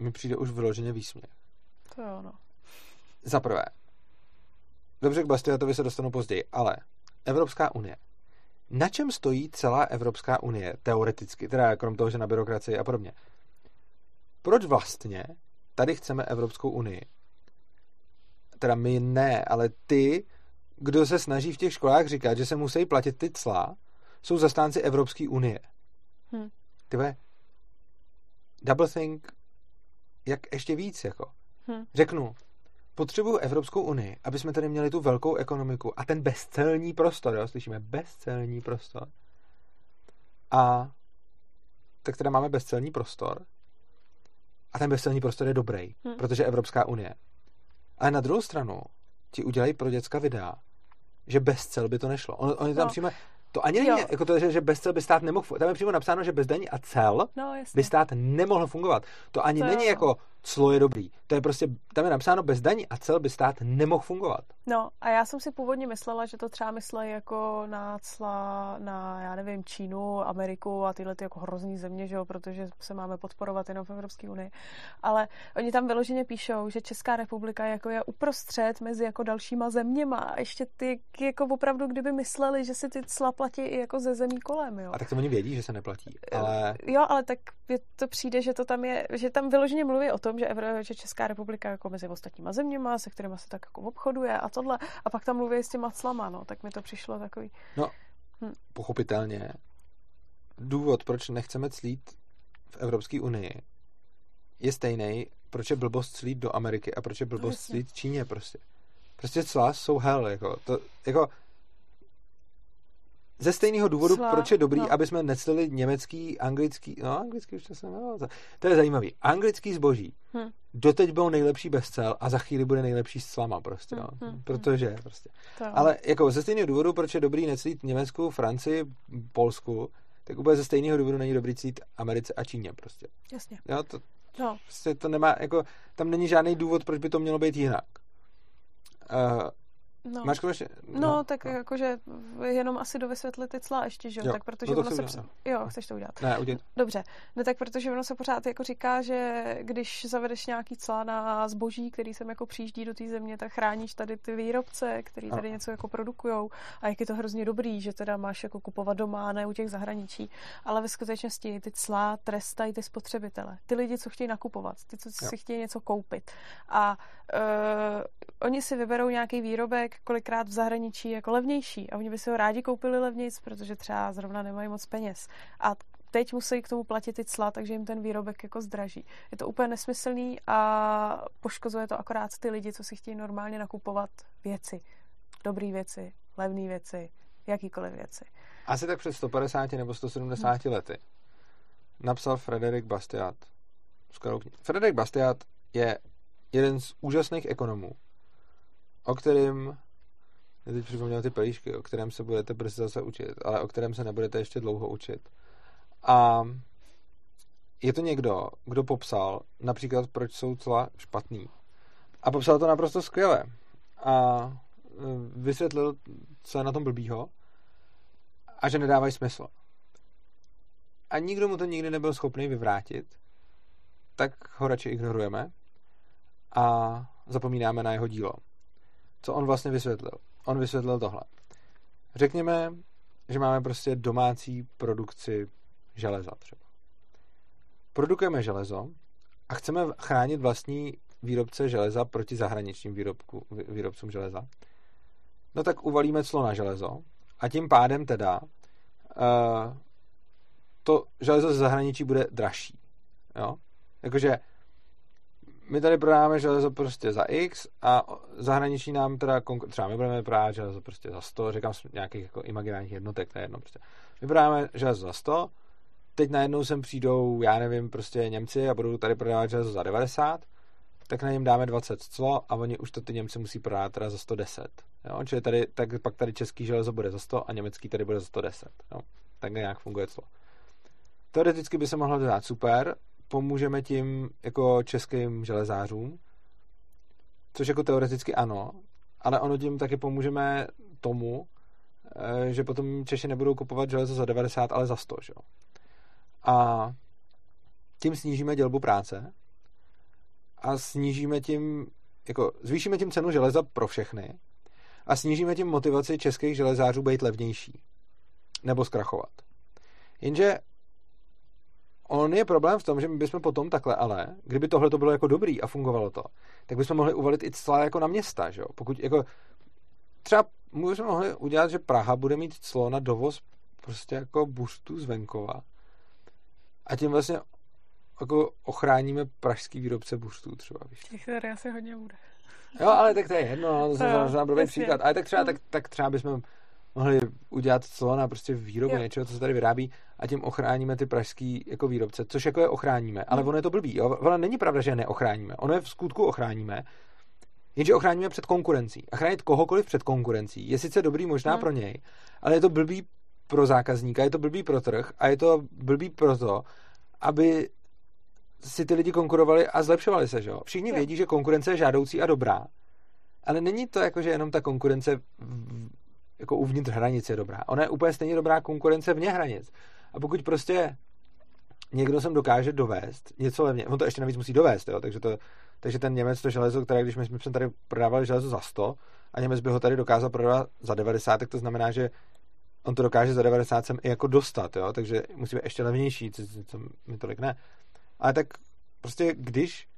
mi přijde už vyloženě výsměch. To jo, no. Za prvé, dobře k Bastiatovi se dostanu později, ale Evropská unie. Na čem stojí celá Evropská unie, teoreticky, teda krom toho, že na byrokracii a podobně? Proč vlastně tady chceme Evropskou unii? Teda my ne, ale ty, kdo se snaží v těch školách říkat, že se musí platit ty cla, jsou zastánci Evropské unie. Hm. Ty vole, double think, jak ještě víc, jako. Hm. Řeknu, potřebuju Evropskou unii, aby jsme tady měli tu velkou ekonomiku a ten bezcelní prostor, jo, slyšíme, bezcelní prostor. A tak teda máme bezcelní prostor a ten bezcelní prostor je dobrý, Hm. protože Evropská unie. Ale na druhou stranu ti udělají pro děcka videa, že bez cel by to nešlo. On, oni tam No. přímo, to ani není jako to, že, že bez cel by stát nemohl, tam je přímo napsáno, že bez daní a cel No, jasně. by stát nemohl fungovat. To ani To není jo. jako clo je dobrý. To je prostě, tam je napsáno bez daní a cel by stát nemohl fungovat. No a já jsem si původně myslela, že to třeba myslí jako na cla na, já nevím, Čínu, Ameriku a tyhle ty jako hrozný země, že jo, protože se máme podporovat jenom v Evropské unii. Ale oni tam vyloženě píšou, že Česká republika jako je uprostřed mezi jako dalšíma zeměma a ještě ty jako opravdu, kdyby mysleli, že si ty cla platí i jako ze zemí kolem, jo. A tak to oni vědí, že se neplatí, ale... Jo, ale tak to přijde, že to tam je, že tam vyloženě mluví o tom, že, Evro, že Česká republika jako mezi ostatníma zeměma, se kterými se tak jako obchoduje a tohle. A pak tam mluví s těma clama, no, tak mi to přišlo takový... No, hm. pochopitelně. Důvod, proč nechceme clít v Evropské unii, je stejný, proč je blbost clít do Ameriky a proč je blbost no, clít Číně prostě. Prostě cla jsou hell, jako, to, jako ze stejného důvodu, Sla, proč je dobrý, no. aby jsme neclili německý, anglický, no anglický už to se jmenovalo. To je zajímavý. Anglický zboží hm. doteď byl nejlepší bez cel a za chvíli bude nejlepší s slama prostě, hm, no. hm, protože prostě. To. Ale jako ze stejného důvodu, proč je dobrý neclít Německu, Francii, Polsku, tak úplně ze stejného důvodu není dobrý clít Americe a Číně prostě. Jasně. Jo, to, no. prostě to nemá, jako, tam není žádný důvod, proč by to mělo být jinak. Uh, No. Máš ještě? No, no tak no. jakože jenom asi dovysvětlit ty cla ještě, že jo? Tak protože no ono se... Udělat, jo, chceš to udělat. Ne, udělat. Dobře. No tak protože ono se pořád jako říká, že když zavedeš nějaký cla na zboží, který sem jako přijíždí do té země, tak chráníš tady ty výrobce, který tady no. něco jako produkujou a jak je to hrozně dobrý, že teda máš jako kupovat doma, ne u těch zahraničí. Ale ve skutečnosti ty cla trestají ty spotřebitele. Ty lidi, co chtějí nakupovat, ty, co jo. si chtějí něco koupit. A uh, oni si vyberou nějaký výrobek, kolikrát v zahraničí jako levnější a oni by si ho rádi koupili levnějc, protože třeba zrovna nemají moc peněz. A teď musí k tomu platit ty cla, takže jim ten výrobek jako zdraží. Je to úplně nesmyslný a poškozuje to akorát ty lidi, co si chtějí normálně nakupovat věci. Dobré věci, levné věci, jakýkoliv věci. Asi tak před 150 nebo 170 hmm. lety napsal Frederik Bastiat. Frederik Bastiat je jeden z úžasných ekonomů, o kterém já teď připomněl ty pelíšky, o kterém se budete brzy zase učit, ale o kterém se nebudete ještě dlouho učit. A je to někdo, kdo popsal například, proč jsou cla špatný. A popsal to naprosto skvěle. A e, vysvětlil, co je na tom blbýho a že nedávají smysl. A nikdo mu to nikdy nebyl schopný vyvrátit, tak ho radši ignorujeme a zapomínáme na jeho dílo co on vlastně vysvětlil. On vysvětlil tohle. Řekněme, že máme prostě domácí produkci železa třeba. Produkujeme železo a chceme chránit vlastní výrobce železa proti zahraničním výrobku, výrobcům železa. No tak uvalíme clo na železo a tím pádem teda uh, to železo ze zahraničí bude dražší. Jo? Jakože my tady prodáváme železo prostě za X a zahraničí nám teda, třeba my budeme prodávat železo prostě za 100, říkám nějakých jako imaginárních jednotek, to je jedno prostě. My prodáváme železo za 100, teď najednou sem přijdou, já nevím, prostě Němci a budou tady prodávat železo za 90, tak na něm dáme 20 clo a oni už to ty Němci musí prodávat teda za 110. Jo? Čili tady, tak pak tady český železo bude za 100 a německý tady bude za 110. Jo? Tak nějak funguje clo. Teoreticky by se mohlo dát super, pomůžeme tím jako českým železářům, což jako teoreticky ano, ale ono tím taky pomůžeme tomu, eh, že potom Češi nebudou kupovat železo za 90, ale za 100, že? A tím snížíme dělbu práce a snížíme tím, jako zvýšíme tím cenu železa pro všechny a snížíme tím motivaci českých železářů být levnější nebo zkrachovat. Jenže On je problém v tom, že my bychom potom takhle, ale kdyby tohle to bylo jako dobrý a fungovalo to, tak bychom mohli uvalit i cla jako na města, že jo? Pokud jako třeba bychom mohli udělat, že Praha bude mít clo na dovoz prostě jako buštů z venkova a tím vlastně jako ochráníme pražský výrobce buštů třeba, víš. Těch tady asi hodně bude. Jo, ale tak to je jedno, no, to jsem možná blbý příklad, ale tak třeba, tak, tak třeba bychom mohli udělat clo na prostě výrobu jo. něčeho, co se tady vyrábí a tím ochráníme ty pražský jako výrobce, což jako je ochráníme, ale hmm. ono je to blbý. Jo? Ono není pravda, že je neochráníme. Ono je v skutku ochráníme, jenže ochráníme před konkurencí. A chránit kohokoliv před konkurencí je sice dobrý možná hmm. pro něj, ale je to blbý pro zákazníka, je to blbý pro trh a je to blbý pro to, aby si ty lidi konkurovali a zlepšovali se, že jo? Všichni Jo. vědí, že konkurence je žádoucí a dobrá, ale není to jako, že jenom ta konkurence jako uvnitř hranic je dobrá. Ona je úplně stejně dobrá konkurence vně hranic. A pokud prostě někdo sem dokáže dovést něco levně, on to ještě navíc musí dovést, jo? Takže, to, takže ten Němec to železo, které když my jsme tady prodávali železo za 100 a Němec by ho tady dokázal prodávat za 90, tak to znamená, že on to dokáže za 90 sem i jako dostat, jo? takže musí být ještě levnější, co, co mi tolik ne. Ale tak prostě když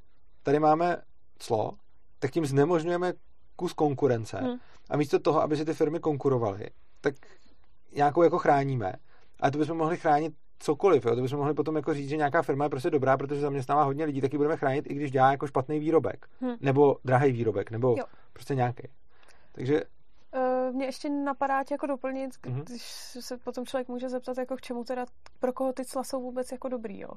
tady máme clo, tak tím znemožňujeme kus konkurence Hmm. a místo toho, aby si ty firmy konkurovaly, tak nějakou jako chráníme. A to bychom mohli chránit cokoliv, jo? to bychom mohli potom jako říct, že nějaká firma je prostě dobrá, protože zaměstnává hodně lidí, taky budeme chránit, i když dělá jako špatný výrobek, Hmm. nebo drahý výrobek, nebo Jo. prostě nějaký. Takže mě ještě napadá tě jako doplnit, Mhm. když se potom člověk může zeptat, jako k čemu teda, pro koho ty cla jsou vůbec jako dobrý, jo.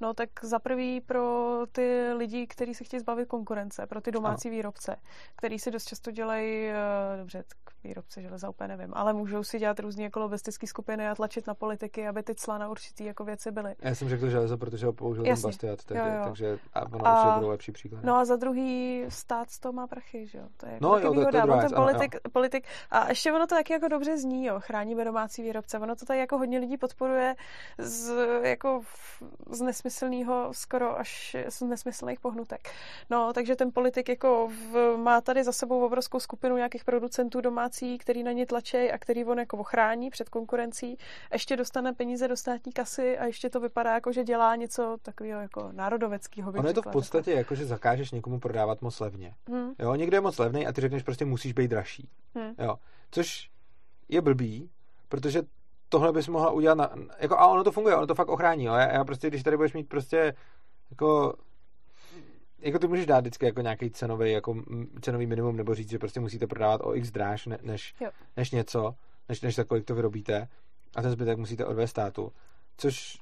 No tak za prvý pro ty lidi, kteří se chtějí zbavit konkurence, pro ty domácí ano. výrobce, který si dost často dělají, uh, dobře, tak výrobce železa úplně nevím, ale můžou si dělat různé jako lobistické skupiny a tlačit na politiky, aby ty cla na určitý jako věci byly. já jsem řekl železo, protože ho použil ten Jasně. Bastiat tehdy, Jo, jo. takže a ono A- určitě budou lepší příklady. No a za druhý stát z toho má prachy, že jo. To je jako No taky jo, to- to výhoda. druhá On věc, ten ano, politik, politik, a ještě ono to taky jako dobře zní, jo. Chráníme domácí výrobce. Ono to tady jako hodně lidí podporuje z, jako z nesmyslného, skoro až z nesmyslných pohnutek. No, takže ten politik jako v, má tady za sebou obrovskou skupinu nějakých producentů domácí, který na ně tlačí a který on jako ochrání před konkurencí. Ještě dostane peníze do státní kasy a ještě to vypadá jako, že dělá něco takového jako národoveckého. Ono je to v podstatě jako, že zakážeš někomu prodávat moc levně. Hm, Jo, někdo je moc levný a ty řekneš prostě musíš být dražší. hm. Jo. Což je blbý, protože tohle bys mohla udělat na, jako, a ono to funguje, ono to fakt ochrání, jo. Já, já prostě, když tady budeš mít prostě jako jako ty můžeš dát vždycky jako nějaký cenový, jako cenový minimum, nebo říct, že prostě musíte prodávat o x dráž, ne, než, Jo. než něco, než, než za kolik to vyrobíte a ten zbytek musíte odvést státu. Což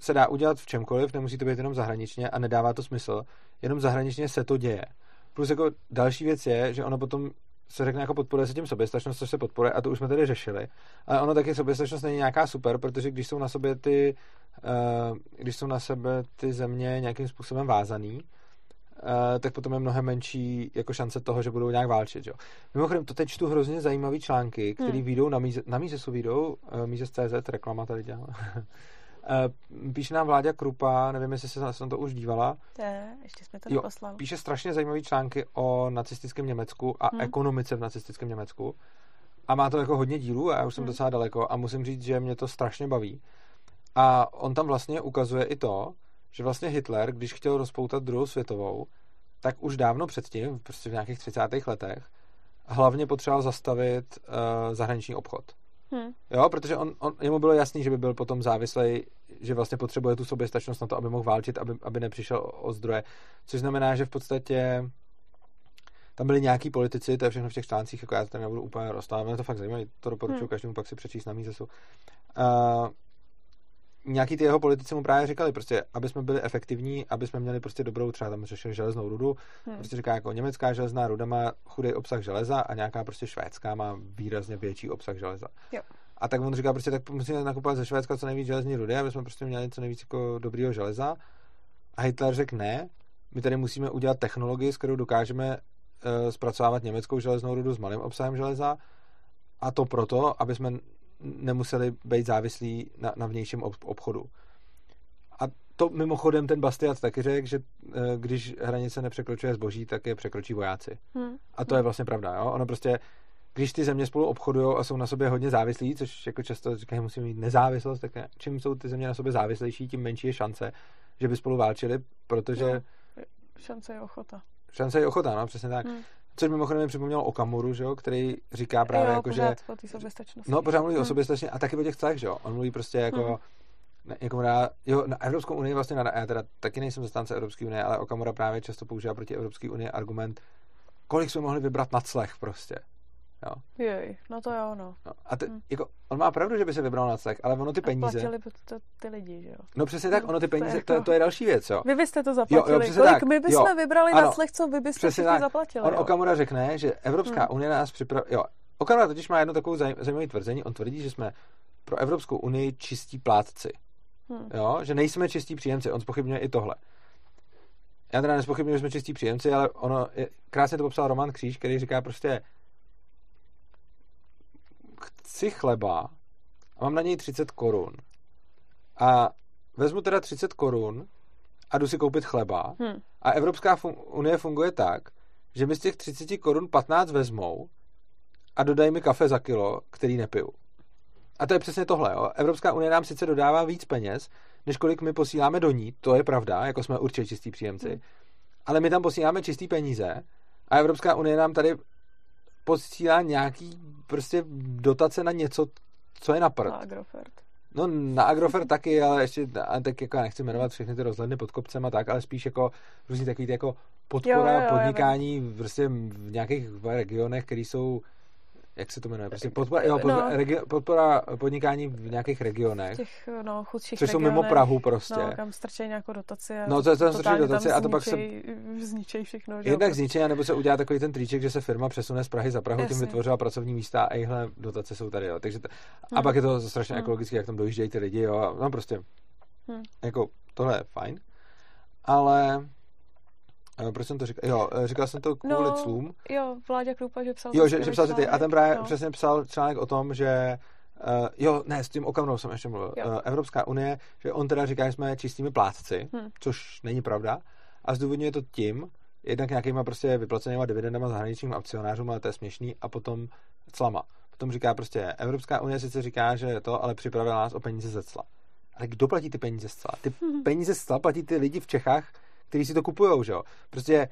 se dá udělat v čemkoliv, nemusí to být jenom zahraničně a nedává to smysl, jenom zahraničně se to děje. Plus jako další věc je, že ono potom se řekne jako podporuje se tím soběstačnost, což se podporuje, a to už jsme tady řešili. Ale ono taky soběstačnost není nějaká super, protože když jsou na sobě ty, uh, když jsou na sebe ty země nějakým způsobem vázaný, tak potom je mnohem menší jako šance toho, že budou nějak válčit. Jo. Mimochodem, to teď čtu hrozně zajímavý články, které Hmm. vyjdou na, míze, na Mízesu vyjdou, uh, Mízes.cz, reklama tady dělá. Uh, píše nám Vláďa Krupa, nevím, jestli se na to už dívala, je, ještě jsme to Jo, neposlal. píše strašně zajímavé články o nacistickém Německu a hmm. ekonomice v nacistickém Německu. A má to jako hodně dílů a já už jsem Hmm. docela daleko a musím říct, že mě to strašně baví. A on tam vlastně ukazuje i to, že vlastně Hitler, když chtěl rozpoutat druhou světovou, tak už dávno předtím, prostě v nějakých 30. letech, hlavně potřeboval zastavit uh, zahraniční obchod. Hm. Jo, protože on, on, jemu bylo jasný, že by byl potom závislej, že vlastně potřebuje tu soběstačnost na to, aby mohl válčit, aby, aby nepřišel o, o zdroje. Což znamená, že v podstatě tam byli nějaký politici, to je všechno v těch článcích, jako já to tady nebudu úplně rozstávat, to fakt zajímavé, to doporučuji Hmm. každému pak si přečíst na mízesu. Uh, nějaký ty jeho politici mu právě říkali, prostě, aby jsme byli efektivní, aby jsme měli prostě dobrou, třeba tam řešili železnou rudu, Hm. prostě říká jako německá železná ruda má chudý obsah železa a nějaká prostě švédská má výrazně větší obsah železa. Jo. A tak on říká prostě, tak musíme nakupovat ze Švédska co nejvíc železní rudy, aby jsme prostě měli co nejvíc jako dobrýho železa. A Hitler řekl ne, my tady musíme udělat technologii, s kterou dokážeme uh, zpracovávat německou železnou rudu s malým obsahem železa a to proto, aby jsme nemuseli být závislí na, na vnějším ob- obchodu. A to mimochodem ten Bastiat taky řekl, že eh, když hranice nepřekročuje zboží, tak je překročí vojáci. Hm. A to je vlastně pravda, jo? Ono prostě, když ty země spolu obchodují a jsou na sobě hodně závislí, což jako často říkají, musíme mít nezávislost, tak ne. čím jsou ty země na sobě závislejší, tím menší je šance, že by spolu válčili, protože No. Šance je ochota. šance je ochota, no, přesně tak. Hm. Což mimochodem mi připomnělo Okamuru, že jo, který říká právě jo, jako, pořád že soběstačnosti. No, pořád mluví o Hm. sobě strašně a taky o těch clech, že jo. On mluví prostě jako, Hmm. ne, jako na, jo, na Evropskou unii vlastně, na, já teda taky nejsem zastánce Evropské unie, ale Okamura právě často používá proti Evropské unii argument, kolik jsme mohli vybrat na clech prostě. Jo. Jej, no to jo, no. No, a ty, Hmm. jako, on má pravdu, že by se vybral na clech, ale ono ty A peníze, platili by to ty lidi, že jo. no přesně tak, No, ono ty to je peníze, to, jako- to je další věc, jo. Vy byste to zaplatili. jo, přesně Kolik tak, my bychom jo. vybrali Ano, na slech, co vy byste přesně všichni tak. zaplatili. On jo. Okamura řekne, že Evropská Hmm. unie nás připravila, jo, Okamura totiž má jedno takové zajímavé tvrzení, on tvrdí, že jsme pro Evropskou unii čistí plátci. Hmm. Jo? Že nejsme čistí příjemci. On spochybňuje i tohle. Já teda nespochybnuju, že jsme čistí příjemci, ale ono, je, krásně to popsal Roman Kříž, který říká prostě chci chleba a mám na něj 30 korun. A vezmu teda 30 korun a jdu si koupit chleba. Hmm. A Evropská fun- unie funguje tak, že mi z těch 30 korun 15 vezmou a dodají mi kafe za kilo, který nepiju. A to je přesně tohle. Jo. Evropská unie nám sice dodává víc peněz, než kolik my posíláme do ní, to je pravda, jako jsme určitě čistí příjemci, Hmm. ale my tam posíláme čistý peníze a Evropská unie nám tady posílá nějaký prostě dotace na něco, co je na prd. Na Agrofert. No na Agrofert taky, ale ještě, a tak jako já nechci jmenovat všechny ty rozhledny pod kopcem a tak, ale spíš jako různý takový ty jako podpora Jo, jo, jo, podnikání prostě v nějakých regionech, které jsou jak se to jmenuje? Prostě podpora, jo, podpora, No. regi, podpora podnikání v nějakých regionech, Těch no, chudších což jsou mimo Prahu prostě. No, kam strčí nějakou dotaci. A No, to strčí totálně dotaci a to pak se- zničej, zničej všechno. že Jednak zničení, nebo se udělá takový ten triček, že se firma přesune z Prahy za Prahu, tím Jasně. vytvořila pracovní místa a jihle dotace jsou tady. Jo. Takže t- a Hmm. pak je to strašně Hmm. ekologicky, jak tam dojíždějí ty lidi. Jo. a No prostě, Hmm. jako tohle je fajn. Ale eh, proč jsem to říkal? Jo, eh, říkal jsem to kvůli No, clům. Jo, Vláďa Krupa, že psal Jo, že, že psal ty. A ten právě no. přesně psal článek o tom, že Uh, jo, ne, s tím Okamurou jsem ještě mluvil. Jo. Uh, Evropská unie, že on teda říká, že jsme čistými plátci, Hmm. což není pravda. A zdůvodňuje to tím, jednak nějakýma prostě vyplacenýma dividendama zahraničním akcionářům, ale to je směšný, a potom clama. Potom říká prostě, Evropská unie sice říká, že je to, ale připravila nás o peníze ze cla. Ale kdo platí ty peníze z cla? Ty peníze z cla platí ty lidi v Čechách, kteří si to kupujou, že jo? Prostě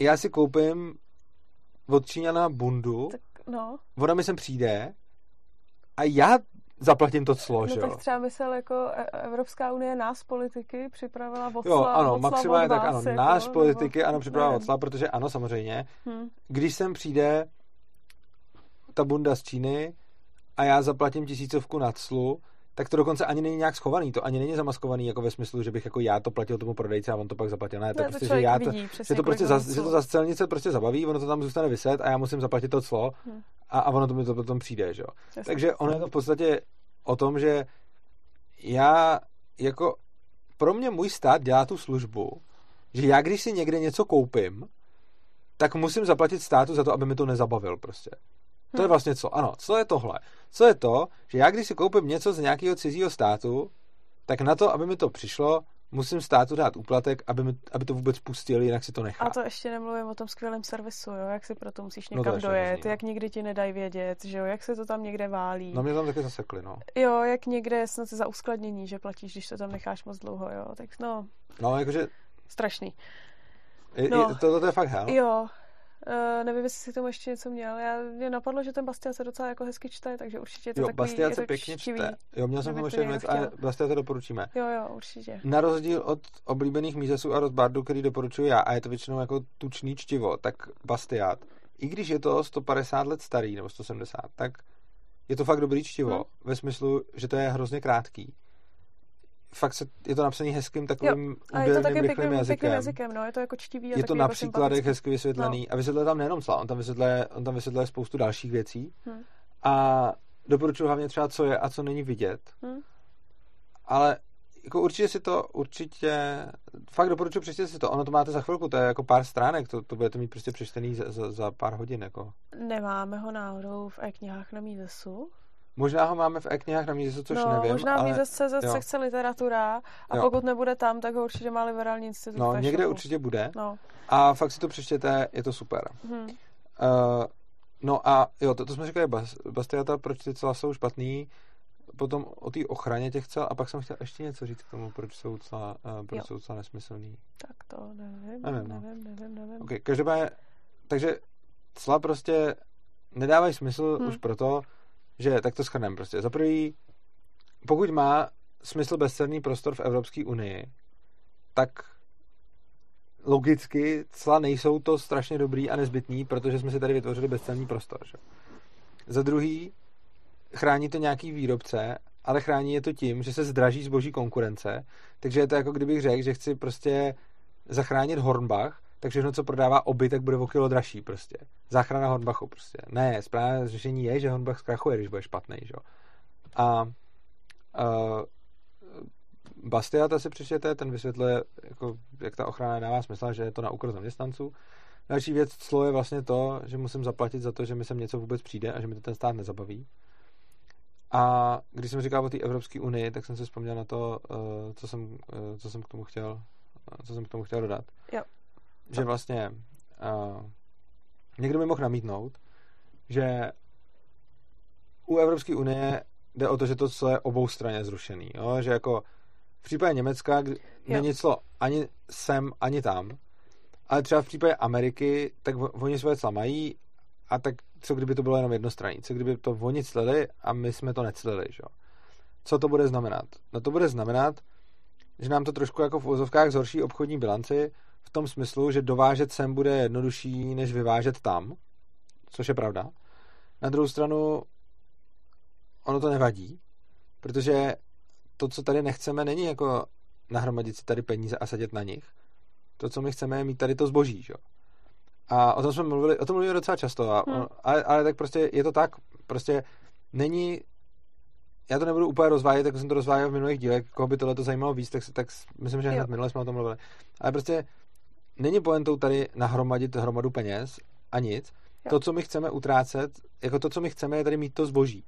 já si koupím od Číňana bundu, Tak, no, ona mi sem přijde a já zaplatím to clo, že no jo? tak třeba myslel jako E- Evropská unie nás politiky připravila o Jo, ano, maximálně od tak ano. jako, Náš nebo- politiky ano připravila cla, protože ano, samozřejmě, Hm. když sem přijde ta bunda z Číny a já zaplatím tisícovku na clu, tak to dokonce ani není nějak schovaný, to ani není zamaskovaný jako ve smyslu, že bych jako já to platil tomu prodejci a on to pak zaplatil. Ne, to, Ne, prostě, že já to, vidí, že to prostě kolik za, že to za celnice prostě zabaví, ono to tam zůstane vyset a já musím zaplatit to clo Hm. a, a ono to mi to potom přijde, že jo. Jasně. Takže ono je to v podstatě o tom, že já jako pro mě můj stát dělá tu službu, že já když si někde něco koupím, tak musím zaplatit státu za to, aby mi to nezabavil prostě. To je Hm. vlastně co? Ano, co je tohle? Co je to, že já když si koupím něco z nějakého cizího státu, tak na to, aby mi to přišlo, musím státu dát úplatek, aby, mi, aby to vůbec pustil, jinak si to nechá. A to ještě nemluvím o tom skvělém servisu, jo, jak si proto musíš No to někam ještě dojet, hrozný, no. jak nikdy ti nedají vědět, že jo, jak se to tam někde válí. No mě tam taky zasekli, no. Jo, jak někde je snad za uskladnění, že platíš, když to tam necháš moc dlouho, jo, tak no, No, jakože, strašný. no. No. to, to, to je fakt hell. Jo, Uh, nevím, jestli si k tomu ještě něco měl. Já, mě napadlo, že ten Bastian se docela jako hezky čte, takže určitě je to Jo, takový, Bastian se pěkně čtivý. čte. Jo, měl jsem ještě věc, ale. Bastian to doporučíme. Jo, jo, určitě. Na rozdíl od oblíbených mízesů a rozbardu, který doporučuji já, a je to většinou jako tučný čtivo, tak Bastiat, i když je to 150 let starý, nebo 170, tak je to fakt dobrý čtivo, Hmm. ve smyslu, že to je hrozně krátký. Fakt se, je to napsaný hezkým takovým A je to taky rychlým pěkným, jazykem. pěkným jazykem, no, je to jako čtivý a Je to takový na jako příkladech sympatický. hezky vysvětlený. A vysvětluje tam nejenom cla, on tam vysvětluje, on tam vysvětluje spoustu dalších věcí. Hm. A doporučuji hlavně třeba, co je a co není vidět. Hm. Ale jako určitě si to, určitě, fakt doporučuji přečtěte si to. Ono to máte za chvilku, to je jako pár stránek, to, to budete mít prostě přečtený za, za, za pár hodin. Jako. Nemáme ho náhodou v e-knihách na Mízesu? Možná ho máme v e-knihách na místě, což no, nevím. možná v ale, Mízes.cz jo. sekce literatura a Jo. pokud nebude tam, tak ho určitě má liberální institut No, někde shopu. určitě bude. No. A fakt si to přečtěte, je to super. Hm. Uh, no a jo, to, to jsme říkali, Bas, Bastiata, proč ty cela jsou špatný, potom o té ochraně těch cel, a pak jsem chtěl ještě něco říct k tomu, proč jsou cela, uh, proč Jo. jsou cela nesmyslný. Tak to nevím, Nevím, no. nevím, nevím, nevím. Okay, každopádně, takže cla prostě nedávají smysl Hmm. už proto, že tak to schrneme prostě. Za prvý, pokud má smysl bezcenný prostor v Evropské unii, tak logicky cla nejsou to strašně dobrý a nezbytný, protože jsme si tady vytvořili bezcenný prostor. Že? Za druhý, chrání to nějaký výrobce, ale chrání je to tím, že se zdraží zboží konkurence, takže je to jako kdybych řekl, že chci prostě zachránit Hornbach, tak všechno, co prodává oby, tak bude o kilo dražší prostě. Záchrana Hornbachu prostě. Ne, správné řešení je, že Hornbach zkrachuje, když bude špatný, že? jo. A uh, Bastiata si přečtěte, ten vysvětluje, jako, jak ta ochrana dává smysl, že je to na úkor zaměstnanců. Další věc clo je vlastně to, že musím zaplatit za to, že mi sem něco vůbec přijde a že mi to ten stát nezabaví. A když jsem říkal o té Evropské unii, tak jsem si vzpomněl na to, eh, co jsem, eh, co jsem k tomu chtěl, eh, co jsem k tomu chtěl dodat. Jo. Že vlastně uh, někdo mi mohl namítnout, že u Evropské unie jde o to, že to co je obou straně zrušený. Jo? Že jako v případě Německa kdy není clo ani sem, ani tam, ale třeba v případě Ameriky, tak oni svoje cla mají a tak co kdyby to bylo jenom jednostranný? Co kdyby to oni clili a my jsme to neclili, že? Co to bude znamenat? No to bude znamenat, že nám to trošku jako v úzovkách zhorší obchodní bilanci v tom smyslu, že dovážet sem bude jednodušší, než vyvážet tam, což je pravda. Na druhou stranu ono to nevadí, protože to, co tady nechceme, není jako nahromadit si tady peníze a sedět na nich. To, co my chceme, je mít tady to zboží, že? A o tom jsme mluvili, o tom mluvili docela často, a, hmm. ale, ale tak prostě je to tak, prostě není, já to nebudu úplně rozvádět, jako jsem to rozváděl v minulých dílech, koho by tohle to zajímalo víc, tak, tak myslím, že hned minule jsme o tom mluvili. Ale prostě není pointou tady nahromadit hromadu peněz a nic. Jo. To, co my chceme utrácet, jako to, co my chceme, je tady mít to zboží.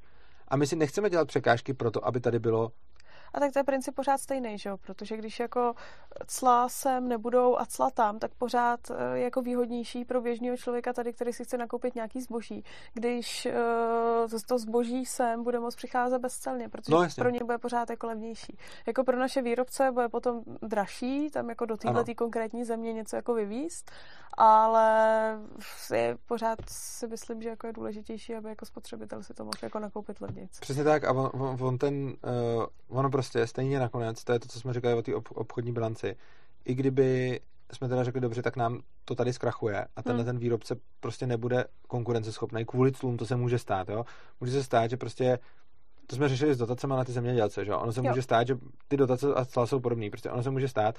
A my si nechceme dělat překážky pro to, aby tady bylo a tak to je princip pořád stejný, že jo? Protože když jako cla sem nebudou a cla tam, tak pořád je jako výhodnější pro běžného člověka tady, který si chce nakoupit nějaký zboží. Když uh, to zboží sem bude moct přicházet bezcelně, protože no, pro ně bude pořád jako levnější. Jako pro naše výrobce bude potom dražší, tam jako do téhle konkrétní země něco jako vyvíst, ale je, pořád si myslím, že jako je důležitější, aby jako spotřebitel si to mohl jako nakoupit levněji. Přesně tak a on, on, on ten, uh, ono prostě stejně nakonec, to je to, co jsme říkali o té ob, obchodní bilanci, i kdyby jsme teda řekli, dobře, tak nám to tady zkrachuje a tenhle hmm. ten výrobce prostě nebude konkurenceschopný kvůli clům, to se může stát, jo. Může se stát, že prostě to jsme řešili s dotacemi na ty zemědělce, že Ono se jo. může stát, že ty dotace a cla jsou podobné. Prostě ono se může stát,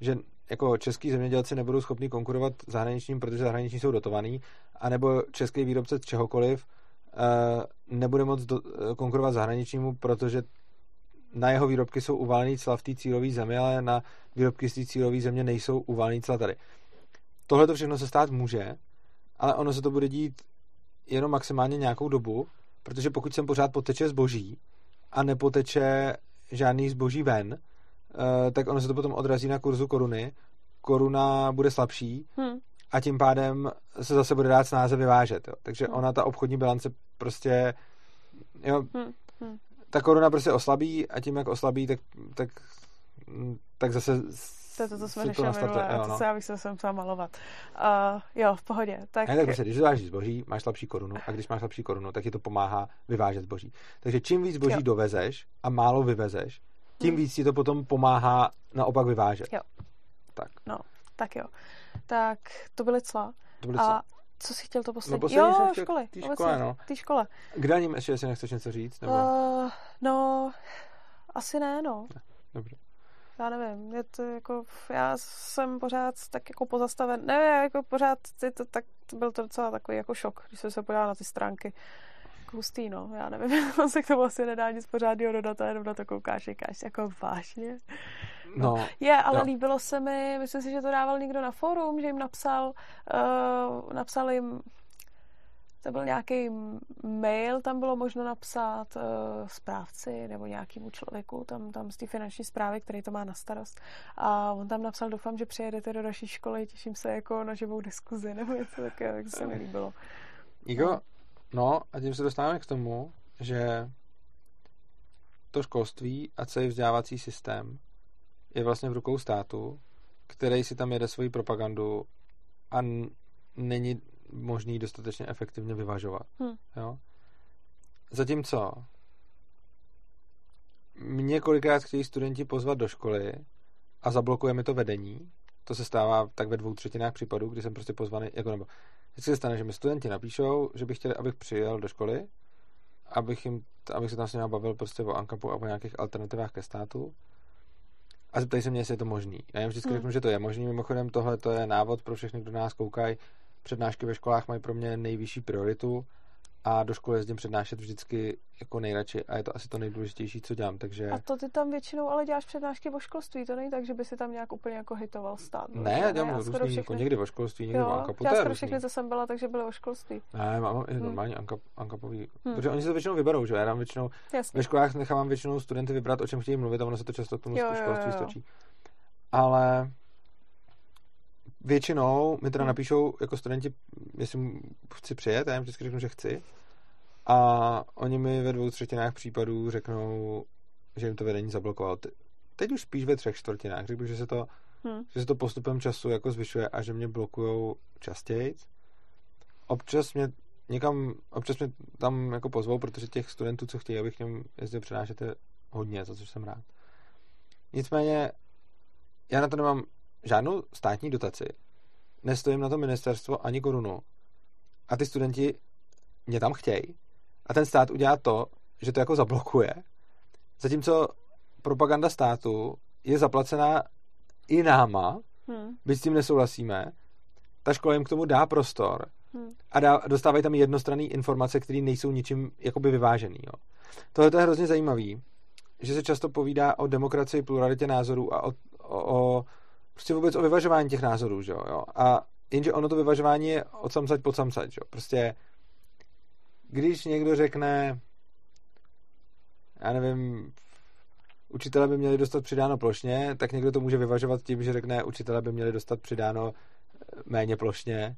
že jako český zemědělci nebudou schopni konkurovat zahraničním, protože zahraniční jsou dotovaný, anebo český výrobce čehokoliv uh, nebude moc do, uh, konkurovat zahraničnímu, protože na jeho výrobky jsou uvalený cla v té cílové zemi, ale na výrobky z té cílové země nejsou uvalený cla tady. Tohle to všechno se stát může, ale ono se to bude dít jenom maximálně nějakou dobu, protože pokud sem pořád poteče zboží a nepoteče žádný zboží ven, eh, tak ono se to potom odrazí na kurzu koruny. Koruna bude slabší hmm. a tím pádem se zase bude dát snáze vyvážet. Jo. Takže hmm. ona, ta obchodní bilance prostě jo, hmm. Hmm. Ta koruna prostě oslabí a tím, jak oslabí, tak, tak, tak zase to je to, co jsme řešili minule, a to no. se já bych se sem musela malovat. Uh, jo, v pohodě. Tak... Ne, tak prostě, když dovážíš zboží, máš slabší korunu a když máš slabší korunu, tak ti to pomáhá vyvážet zboží. Takže čím víc zboží jo. dovezeš a málo vyvezeš, tím hmm. víc ti to potom pomáhá naopak vyvážet. Jo. Tak. No, tak jo. Tak to byly cla. To byly cla. A co jsi chtěl to poslední? No, poslední jo, školy. Tý škole, no. Tý škole. K daním ještě, jestli nechceš něco říct? Nebo... Uh, no, asi ne, no. Ne, dobře já nevím, je to jako, já jsem pořád tak jako pozastaven, ne, jako pořád, ty to, tak, to byl to docela takový jako šok, když jsem se podívala na ty stránky. Jako hustý, no, já nevím, on se k tomu asi nedá nic pořádného dodat a jenom na to koukáš, říkáš, jako vážně. No, no. Je, ale jo. líbilo se mi, myslím si, že to dával někdo na fórum, že jim napsal, uh, napsal jim to byl nějaký mail, tam bylo možno napsat uh, správci nebo nějakému člověku tam, tam z té finanční zprávy, který to má na starost. A on tam napsal, doufám, že přijedete do naší školy, těším se jako na živou diskuzi nebo něco takového, jak se mi líbilo. Igo, no. no a tím se dostáváme k tomu, že to školství a celý vzdělávací systém je vlastně v rukou státu, který si tam jede svoji propagandu a není možný dostatečně efektivně vyvažovat. Hmm. Jo? Zatímco mě kolikrát chtějí studenti pozvat do školy a zablokuje mi to vedení. To se stává tak ve dvou třetinách případů, kdy jsem prostě pozvaný, jako nebo vždycky se stane, že mi studenti napíšou, že by chtěli, abych přijel do školy, abych, jim, abych se tam s nimi bavil prostě o ANKAPu a o nějakých alternativách ke státu. A zeptají se mě, jestli je to možný. Já jim vždycky hmm. řeknu, že to je možný. Mimochodem, tohle to je návod pro všechny, kdo nás koukají přednášky ve školách mají pro mě nejvyšší prioritu a do školy jezdím přednášet vždycky jako nejradši a je to asi to nejdůležitější, co dělám, takže... A to ty tam většinou ale děláš přednášky o školství, to není tak, že by si tam nějak úplně jako hitoval stát. Ne, já dělám různý, všechny... jako někdy o školství, někdy jo, o Ankapu, já skoro všechny, co jsem byla, takže byly o školství. Ne, mám i normální hmm. Ankapový, hmm. protože oni se to většinou vyberou, že já dám většinou, Jasně. ve školách nechávám většinou studenty vybrat, o čem chtějí mluvit a ono se to často k tomu jo, školství jo, jo. stočí. Ale většinou mi teda hmm. napíšou jako studenti, jestli chci přijet, já jim vždycky řeknu, že chci. A oni mi ve dvou třetinách případů řeknou, že jim to vedení zablokoval. Teď už spíš ve třech čtvrtinách. Řekl že se to, hmm. že se to postupem času jako zvyšuje a že mě blokujou častěji. Občas mě někam, občas mě tam jako pozvou, protože těch studentů, co chtějí, abych něm jezdil přenášet, je hodně, za což jsem rád. Nicméně já na to nemám žádnou státní dotaci, nestojím na to ministerstvo ani korunu a ty studenti mě tam chtějí a ten stát udělá to, že to jako zablokuje, zatímco propaganda státu je zaplacená i náma, hmm. byť s tím nesouhlasíme, ta škola jim k tomu dá prostor hmm. a dá, dostávají tam jednostranné informace, které nejsou ničím jakoby vyvážený. Jo. Tohle je hrozně zajímavý, že se často povídá o demokracii, pluralitě názorů a o, o, o prostě vůbec o vyvažování těch názorů, že jo? A jenže ono to vyvažování je od samsať pod samsať, jo? Prostě když někdo řekne já nevím, učitele by měli dostat přidáno plošně, tak někdo to může vyvažovat tím, že řekne, učitele by měli dostat přidáno eh, méně plošně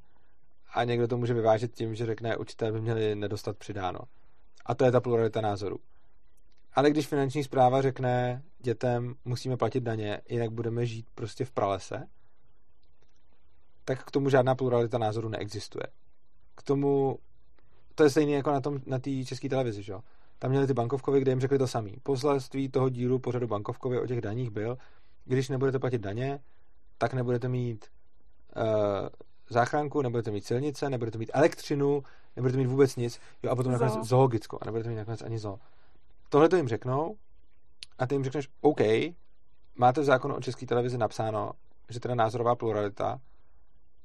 a někdo to může vyvážet tím, že řekne, učitele by měli nedostat přidáno. A to je ta pluralita názorů. Ale když finanční zpráva řekne dětem, musíme platit daně, jinak budeme žít prostě v pralese, tak k tomu žádná pluralita názoru neexistuje. K tomu, to je stejné jako na tom, na té české televizi, že jo? Tam měli ty bankovkovy, kde jim řekli to samý. Poselství toho dílu pořadu bankovkovy o těch daních byl, když nebudete platit daně, tak nebudete mít uh, záchranku, nebudete mít silnice, nebudete mít elektřinu, nebudete mít vůbec nic. Jo, a potom nakonec zoologicko a nebudete mít nakonec ani zoo. Tohle to jim řeknou a ty jim řekneš, OK, máte v zákonu o české televizi napsáno, že teda názorová pluralita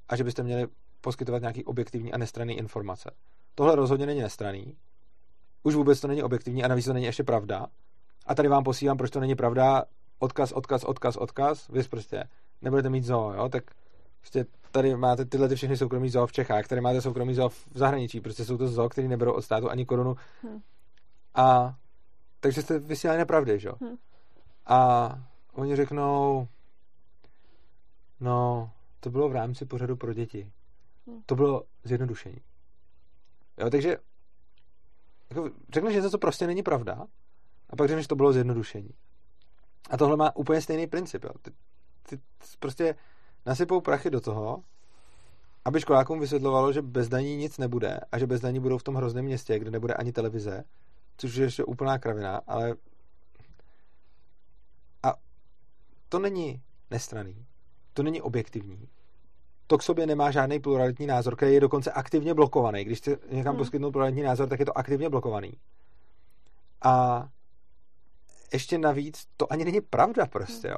a že byste měli poskytovat nějaký objektivní a nestranný informace. Tohle rozhodně není nestraný, už vůbec to není objektivní a navíc to není ještě pravda. A tady vám posílám, proč to není pravda, odkaz, odkaz, odkaz, odkaz, vy prostě nebudete mít zoo, jo, tak prostě tady máte tyhle ty všechny soukromí zoo v Čechách, tady máte soukromí zoo v zahraničí, prostě jsou to zoo, který neberou od státu ani korunu. Hmm. A takže jste vysílali nepravdy, že jo? Hmm. A oni řeknou, no, to bylo v rámci pořadu pro děti. Hmm. To bylo zjednodušení. Jo, takže jako, řekneš něco, co prostě není pravda, a pak řekneš, že to bylo zjednodušení. A tohle má úplně stejný princip. Jo. Ty, ty prostě nasypou prachy do toho, aby školákům vysvětlovalo, že bez daní nic nebude a že bez daní budou v tom hrozném městě, kde nebude ani televize, což je ještě úplná kravina, ale a to není nestraný, to není objektivní, to k sobě nemá žádný pluralitní názor, který je dokonce aktivně blokovaný. Když chce někam hmm. poskytnout pluralitní názor, tak je to aktivně blokovaný. A ještě navíc, to ani není pravda prostě, jo.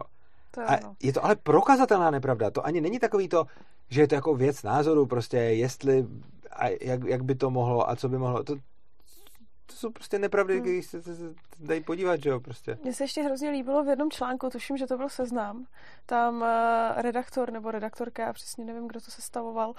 To je, a je to ale prokazatelná nepravda. To ani není takový to, že je to jako věc názoru, prostě jestli a jak, jak by to mohlo a co by mohlo. To, to jsou prostě nepravdy, hmm. když se, se, se dají podívat, že jo, prostě. Mně se ještě hrozně líbilo v jednom článku, tuším, že to byl seznam, tam uh, redaktor nebo redaktorka, já přesně nevím, kdo to sestavoval, uh,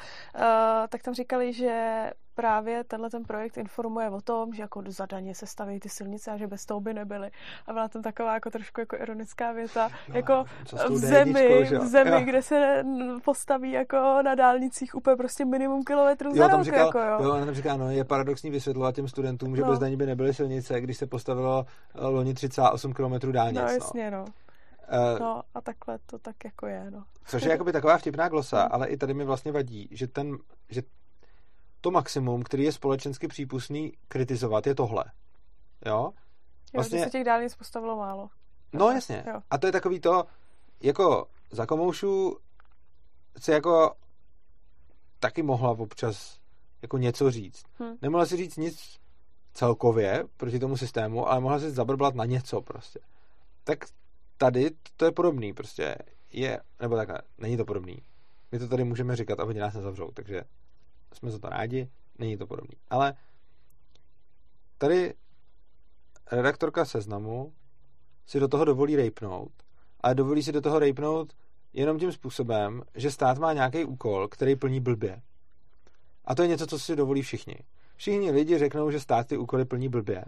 tak tam říkali, že právě tenhle ten projekt informuje o tom, že jako zadaně se staví ty silnice a že bez toho by nebyly. A byla tam taková jako trošku jako ironická věta, no, jako v zemi, v zemi, jo. kde se postaví jako na dálnicích úplně prostě minimum kilometrů za rok. Říkal, jako, jo. jo, tam říká, no, je paradoxní vysvětlovat těm studentům, že no. bez daní by nebyly silnice, když se postavilo eh, loni 38 km dálnic. No, jasně, no. no. Uh, no a takhle to tak jako je, no. Což je jakoby taková vtipná glosa, ale i tady mi vlastně vadí, že ten, že to maximum, který je společensky přípustný kritizovat, je tohle. Jo? Vlastně... Jo, se těch dálnic postavilo málo. No jasně. Jo. A to je takový to, jako za komoušů se jako taky mohla občas jako něco říct. Hmm. Nemohla si říct nic celkově proti tomu systému, ale mohla si zabrblat na něco prostě. Tak tady to je podobný prostě. Je, nebo takhle, není to podobný. My to tady můžeme říkat a oni nás nezavřou, takže jsme za to rádi, není to podobný. Ale tady redaktorka seznamu si do toho dovolí rejpnout, ale dovolí si do toho rejpnout jenom tím způsobem, že stát má nějaký úkol, který plní blbě. A to je něco, co si dovolí všichni. Všichni lidi řeknou, že stát ty úkoly plní blbě.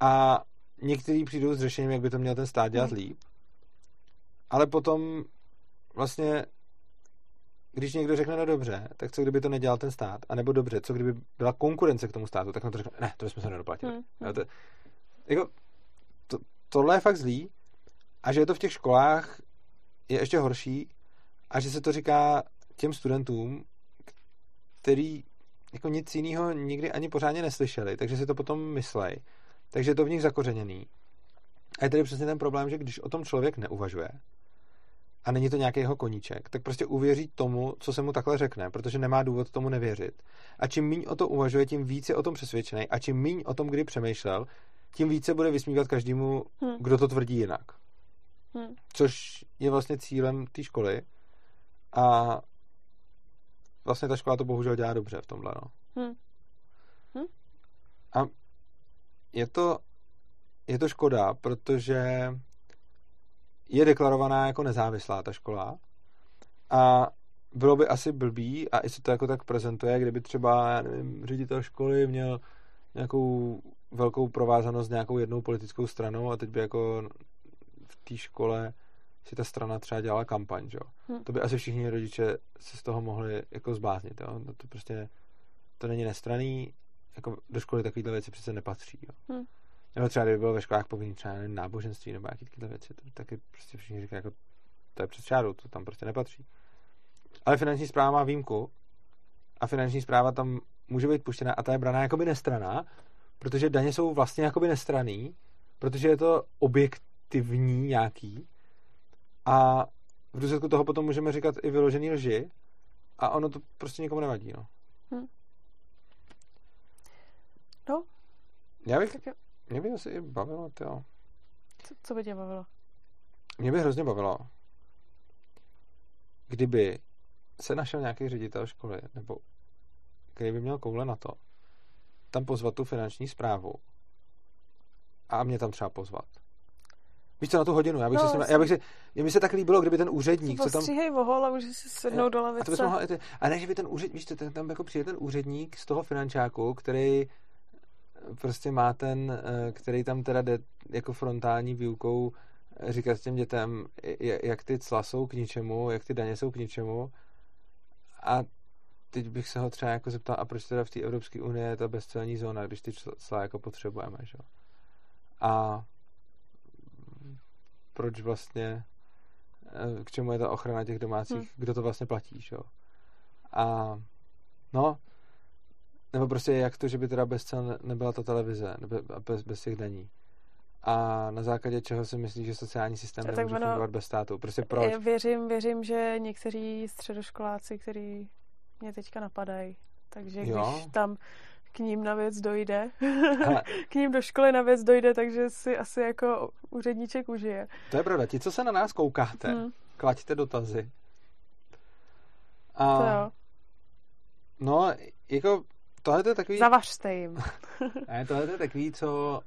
A někteří přijdou s řešením, jak by to měl ten stát dělat hmm. líp. Ale potom vlastně, když někdo řekne, no dobře, tak co kdyby to nedělal ten stát? A nebo dobře, co kdyby byla konkurence k tomu státu, tak na to řekne, ne, to jsme se nedoplatili. Hmm. No, to, jako, to, tohle je fakt zlý a že je to v těch školách je ještě horší a že se to říká těm studentům, který jako nic jiného nikdy ani pořádně neslyšeli, takže si to potom myslej. Takže je to v nich zakořeněný. A je tady přesně ten problém, že když o tom člověk neuvažuje a není to nějaký jeho koníček, tak prostě uvěří tomu, co se mu takhle řekne, protože nemá důvod tomu nevěřit. A čím míň o to uvažuje, tím víc je o tom přesvědčený a čím míň o tom, kdy přemýšlel, tím více bude vysmívat každému, hmm. kdo to tvrdí jinak. Hmm. Což je vlastně cílem té školy. A vlastně ta škola to bohužel dělá dobře v tomhle. No. Hmm. Hmm. A je to, je to škoda, protože je deklarovaná jako nezávislá ta škola a bylo by asi blbý a i se to jako tak prezentuje, kdyby třeba, já nevím, ředitel školy měl nějakou velkou provázanost s nějakou jednou politickou stranou a teď by jako v té škole si ta strana třeba dělala kampaň, že jo. Hmm. To by asi všichni rodiče se z toho mohli jako zbláznit, jo. No to prostě, to není nestraný, jako do školy takovýhle věci přece nepatří, jo. Hmm. Nebo třeba kdyby bylo ve školách povinný třeba nevím, náboženství nebo nějaké takové věci, to taky prostě všichni říkají, jako to je přes čáru, to tam prostě nepatří. Ale finanční zpráva má výjimku a finanční zpráva tam může být puštěna a ta je braná jakoby nestraná, protože daně jsou vlastně jakoby nestraný, protože je to objektivní nějaký a v důsledku toho potom můžeme říkat i vyložený lži a ono to prostě nikomu nevadí, no. Hm. No. Já bych, tak mě by asi i bavilo, jo. Co, co by tě bavilo? Mě by hrozně bavilo, kdyby se našel nějaký ředitel školy, nebo který by měl koule na to, tam pozvat tu finanční zprávu a mě tam třeba pozvat. Víš co, na tu hodinu, já bych no, si, já bych si, mě by se tak líbilo, kdyby ten úředník, co tam... Stříhej vohol a můžeš si sednout do lavice. A, to bys mohla, a ne, že by ten úředník, víš co, ten, tam jako přijde ten úředník z toho finančáku, který prostě má ten, eh, který tam teda jde jako frontální výukou eh, říkat těm dětem, jak ty cla jsou k ničemu, jak ty daně jsou k ničemu. A teď bych se ho třeba jako zeptal, a proč teda v té Evropské unii je ta bezcelní zóna, když ty cla jako potřebujeme, že? A proč vlastně, eh, k čemu je ta ochrana těch domácích, hmm. kdo to vlastně platí, že? A no, nebo prostě jak to, že by teda bez cel nebyla ta televize, nebo bez, bez těch daní. A na základě čeho si myslíš, že sociální systém nemůže ono, fungovat bez státu? Prostě proč? Já věřím, věřím, že někteří středoškoláci, kteří mě teďka napadají, takže když jo? tam k ním na věc dojde, k ním do školy na věc dojde, takže si asi jako úředníček užije. To je pravda. Ti, co se na nás koukáte, hmm. klaďte dotazy. A, to jo. No, jako tohle je takový... Zavařte jim. ne, tohle je takový, co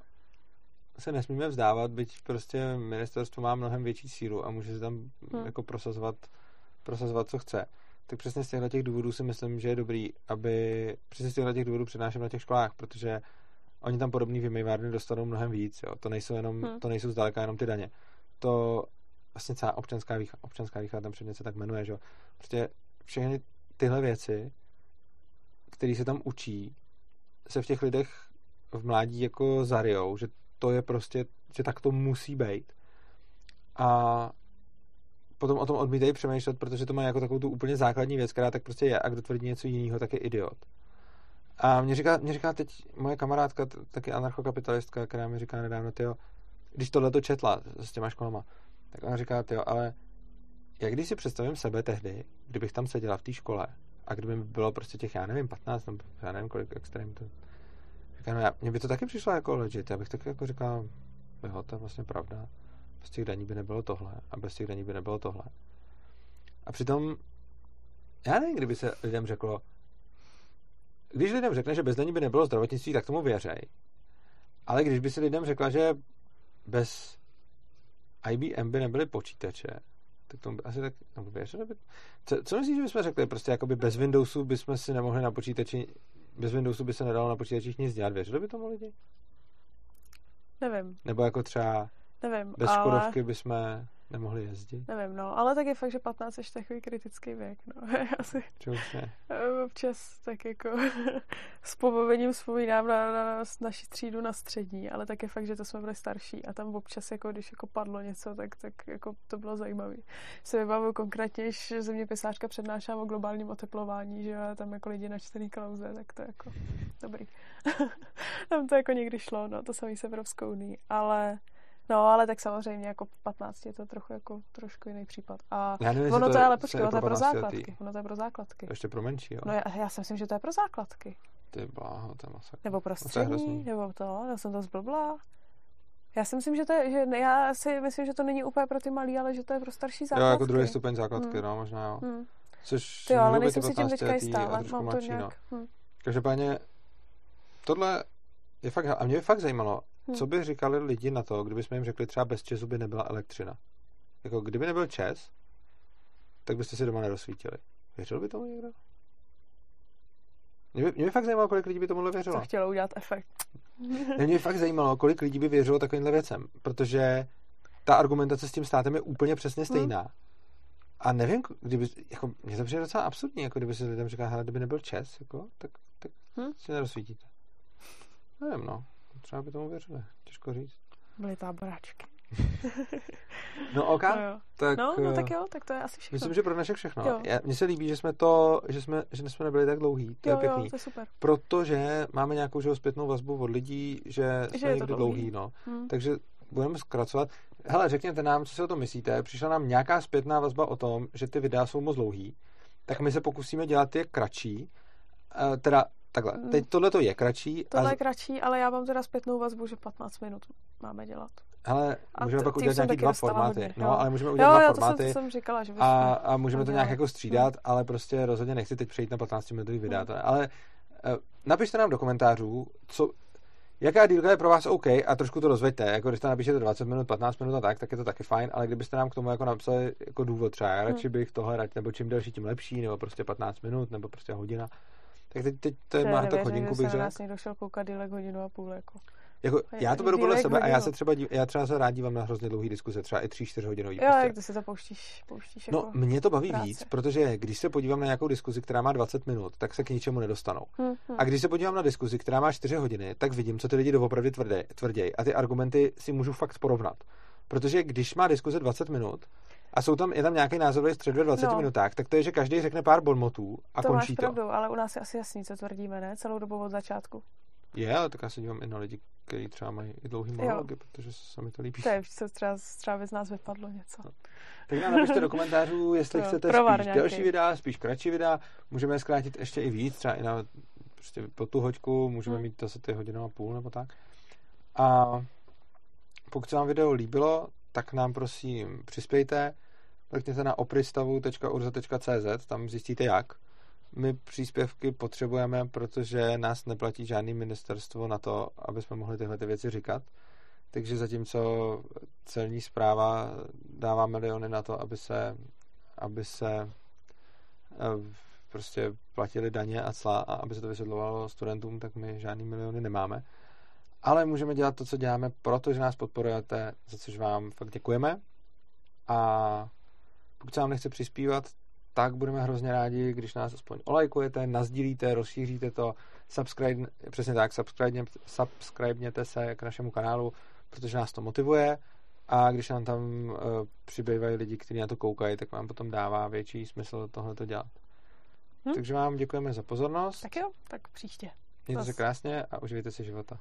se nesmíme vzdávat, byť prostě ministerstvo má mnohem větší sílu a může se tam hmm. jako prosazovat, prosazovat, co chce. Tak přesně z těchto těch důvodů si myslím, že je dobrý, aby přesně z těchto těch důvodů přednáším na těch školách, protože oni tam podobný vymývárny dostanou mnohem víc. Jo. To nejsou jenom, hmm. to nejsou zdaleka jenom ty daně. To vlastně celá občanská výchova, občanská výchova tam předně se tak jmenuje, že jo. Prostě všechny tyhle věci který se tam učí, se v těch lidech v mládí jako zarijou, že to je prostě, že tak to musí být. A potom o tom odmítají přemýšlet, protože to má jako takovou tu úplně základní věc, která tak prostě je a kdo tvrdí něco jiného, tak je idiot. A mě říká, mě říká teď moje kamarádka, taky anarchokapitalistka, která mi říká nedávno, tyjo, když tohle to četla s těma školama, tak ona říká, tyjo, ale jak když si představím sebe tehdy, kdybych tam seděla v té škole a kdyby mi bylo prostě těch, já nevím, 15, nebo já nevím, kolik extrém to... Říká, no já, mně by to taky přišlo jako legit, já bych taky jako říkal, jo, to je vlastně pravda. Bez těch daní by nebylo tohle a bez těch daní by nebylo tohle. A přitom, já nevím, kdyby se lidem řeklo, když lidem řekne, že bez daní by nebylo zdravotnictví, tak tomu věřej. Ale když by si lidem řekla, že bez IBM by nebyly počítače, tak by asi tak nebo by. Co, co myslíš, že bychom řekli? Prostě jakoby bez Windowsu bychom si nemohli na počítači, bez Windowsu by se nedalo na počítačích nic dělat. Věřili by tomu lidi? Nevím. Nebo jako třeba Nevím, bez ale... Škodovky bychom nemohli jezdit? Nevím, no, ale tak je fakt, že 15 je takový kritický věk, no. Asi už ne? občas tak jako s pobavením vzpomínám na, na, na naši třídu na střední, ale tak je fakt, že to jsme byli starší a tam občas, jako když jako padlo něco, tak, tak jako to bylo zajímavé. Se vybavuju konkrétně, když zeměpisářka přednášela o globálním oteplování, že tam jako lidi na čtený klauze, tak to jako dobrý. tam to jako někdy šlo, no, to samý s Evropskou unii, ale No, ale tak samozřejmě jako v 15 je to trochu jako trošku jiný případ. A Já nevím, ono to je, ale počkej, ono to je pro 15letý. základky. Ono to je pro základky. Ještě pro menší, jo? No já, já si myslím, že to je pro základky. Ty bláho, to je masakr. Nebo pro No, střední, nebo to, já jsem to zblbla. Já si myslím, že to je, že ne- já si myslím, že to není úplně pro ty malý, ale že to je pro starší Jo, základky. jako druhý stupeň základky, Hmm. no, možná jo. Hmm. Což Ty jo, ale nejsem si tím teďka 15letý jistá, ale mám to mladší, nějak... no. Hm. Každopádně tohle je fakt, a mě by fakt zajímalo, Hm. co by říkali lidi na to, kdyby jsme jim řekli třeba bez Česu by nebyla elektřina. Jako kdyby nebyl Čes, tak byste si doma nerozsvítili. Věřil by tomu někdo? Mě by, mě by fakt zajímalo, kolik lidí by tomuhle věřilo. Co chtělo udělat efekt. Mě by fakt zajímalo, kolik lidí by věřilo takovýmhle věcem, protože ta argumentace s tím státem je úplně přesně stejná. A nevím, kdyby, jako, mě to přijde docela absurdní, jako kdyby se lidem říká, hele, kdyby nebyl čes, jako, tak, tak Hm? si nerozsvítíte. Nevím, no. Třeba by tomu věřili. Těžko říct. Byly táboráčky. No, OK. No. Tak, no, no eh, tak jo, tak to je asi všechno. Myslím, že pro dnešek všechno. Mně se líbí, že jsme to, že jsme, že jsme nebyli tak dlouhý. To jo, je pěkný. jo, to je super. Protože máme nějakou že, zpětnou vazbu od lidí, že, Že jsme někdy dlouhý. dlouhý, no. Hm. Takže budeme zkracovat. Hele, řekněte nám, co si o tom myslíte. Přišla nám nějaká zpětná vazba o tom, že ty videa jsou moc dlouhý, tak my se pokusíme dělat je kratší. Uh, teda takhle, Mm. teď tohle to je kratší. Tohle a, je kratší, ale já mám teda zpětnou vazbu, že 15 minut máme dělat. hele, a můžeme pak udělat nějaký dva formáty. hodně, no, ale můžeme udělat Jo, dva jo, to jsem, formáty. to jsem říkala, že a, a můžeme to nějak jako střídat, ale prostě rozhodně nechci teď přejít na 15 minutový videa. Hmm. Ale uh, napište nám do komentářů, co, jaká dílka je pro vás OK a trošku to rozveďte. Jako když to napíšete 20 minut, 15 minut a tak, tak je to taky fajn, ale kdybyste nám k tomu jako napsali jako důvod třeba, já radši bych tohle radši, nebo čím delší, tím lepší, nebo prostě 15 minut, nebo prostě hodina. Tak teď, teď to je, má to nevěřím, hodinku bych se řekl. nás někdo šel koukat dílek hodinu a půl. Jako. Jako, já to beru podle sebe a já hodinu. se třeba, dív, já třeba se rád dívám na hrozně dlouhý diskuze, třeba i 3-4 hodinový. Jo, prostě. jak ty si to pouštíš, pouštíš No, jako... mě to baví práce. víc, protože když se podívám na nějakou diskuzi, která má 20 minut, tak se k ničemu nedostanou. Hm, hm. A když se podívám na diskuzi, která má 4 hodiny, tak vidím, co ty lidi doopravdy tvrdí, tvrděj. A ty argumenty si můžu fakt porovnat. Protože když má diskuze 20 minut a jsou tam, je tam nějaký názorový střed ve 20 No. minutách, tak to je, že každý řekne pár bonmotů a to končí máš to. pravdu, ale u nás je asi jasný, co tvrdíme, ne? Celou dobu od začátku. Je, ale tak já se dívám i na lidi, kteří třeba mají i dlouhý monology, protože se mi to líbí. To je, co třeba, třeba by z nás vypadlo něco. Tak nám napište do komentářů, jestli Jo, chcete spíš nějaký. delší videa, spíš kratší videa. Můžeme je zkrátit ještě i víc, třeba i na prostě po tu hoďku, můžeme Hmm. mít zase ty hodinu a půl nebo tak. A pokud se vám video líbilo, tak nám prosím přispějte. Klikněte na opristavu.urza.cz, tam zjistíte jak. My příspěvky potřebujeme, protože nás neplatí žádný ministerstvo na to, aby jsme mohli tyhle ty věci říkat. Takže zatímco celní zpráva dává miliony na to, aby se, aby se eh, prostě platili daně a cla a aby se to vysvětlovalo studentům, tak my žádný miliony nemáme. Ale můžeme dělat to, co děláme, protože nás podporujete, za což vám fakt děkujeme. A pokud se vám nechce přispívat, tak budeme hrozně rádi, když nás aspoň olajkujete, nazdílíte, rozšíříte to, subscribe, přesně tak, subscribe, subscribněte se k našemu kanálu, protože nás to motivuje a když nám tam uh, přibývají lidi, kteří na to koukají, tak vám potom dává větší smysl tohle to dělat. Hm? Takže vám děkujeme za pozornost, Tak jo, tak příště. mějte se krásně a užijte si života.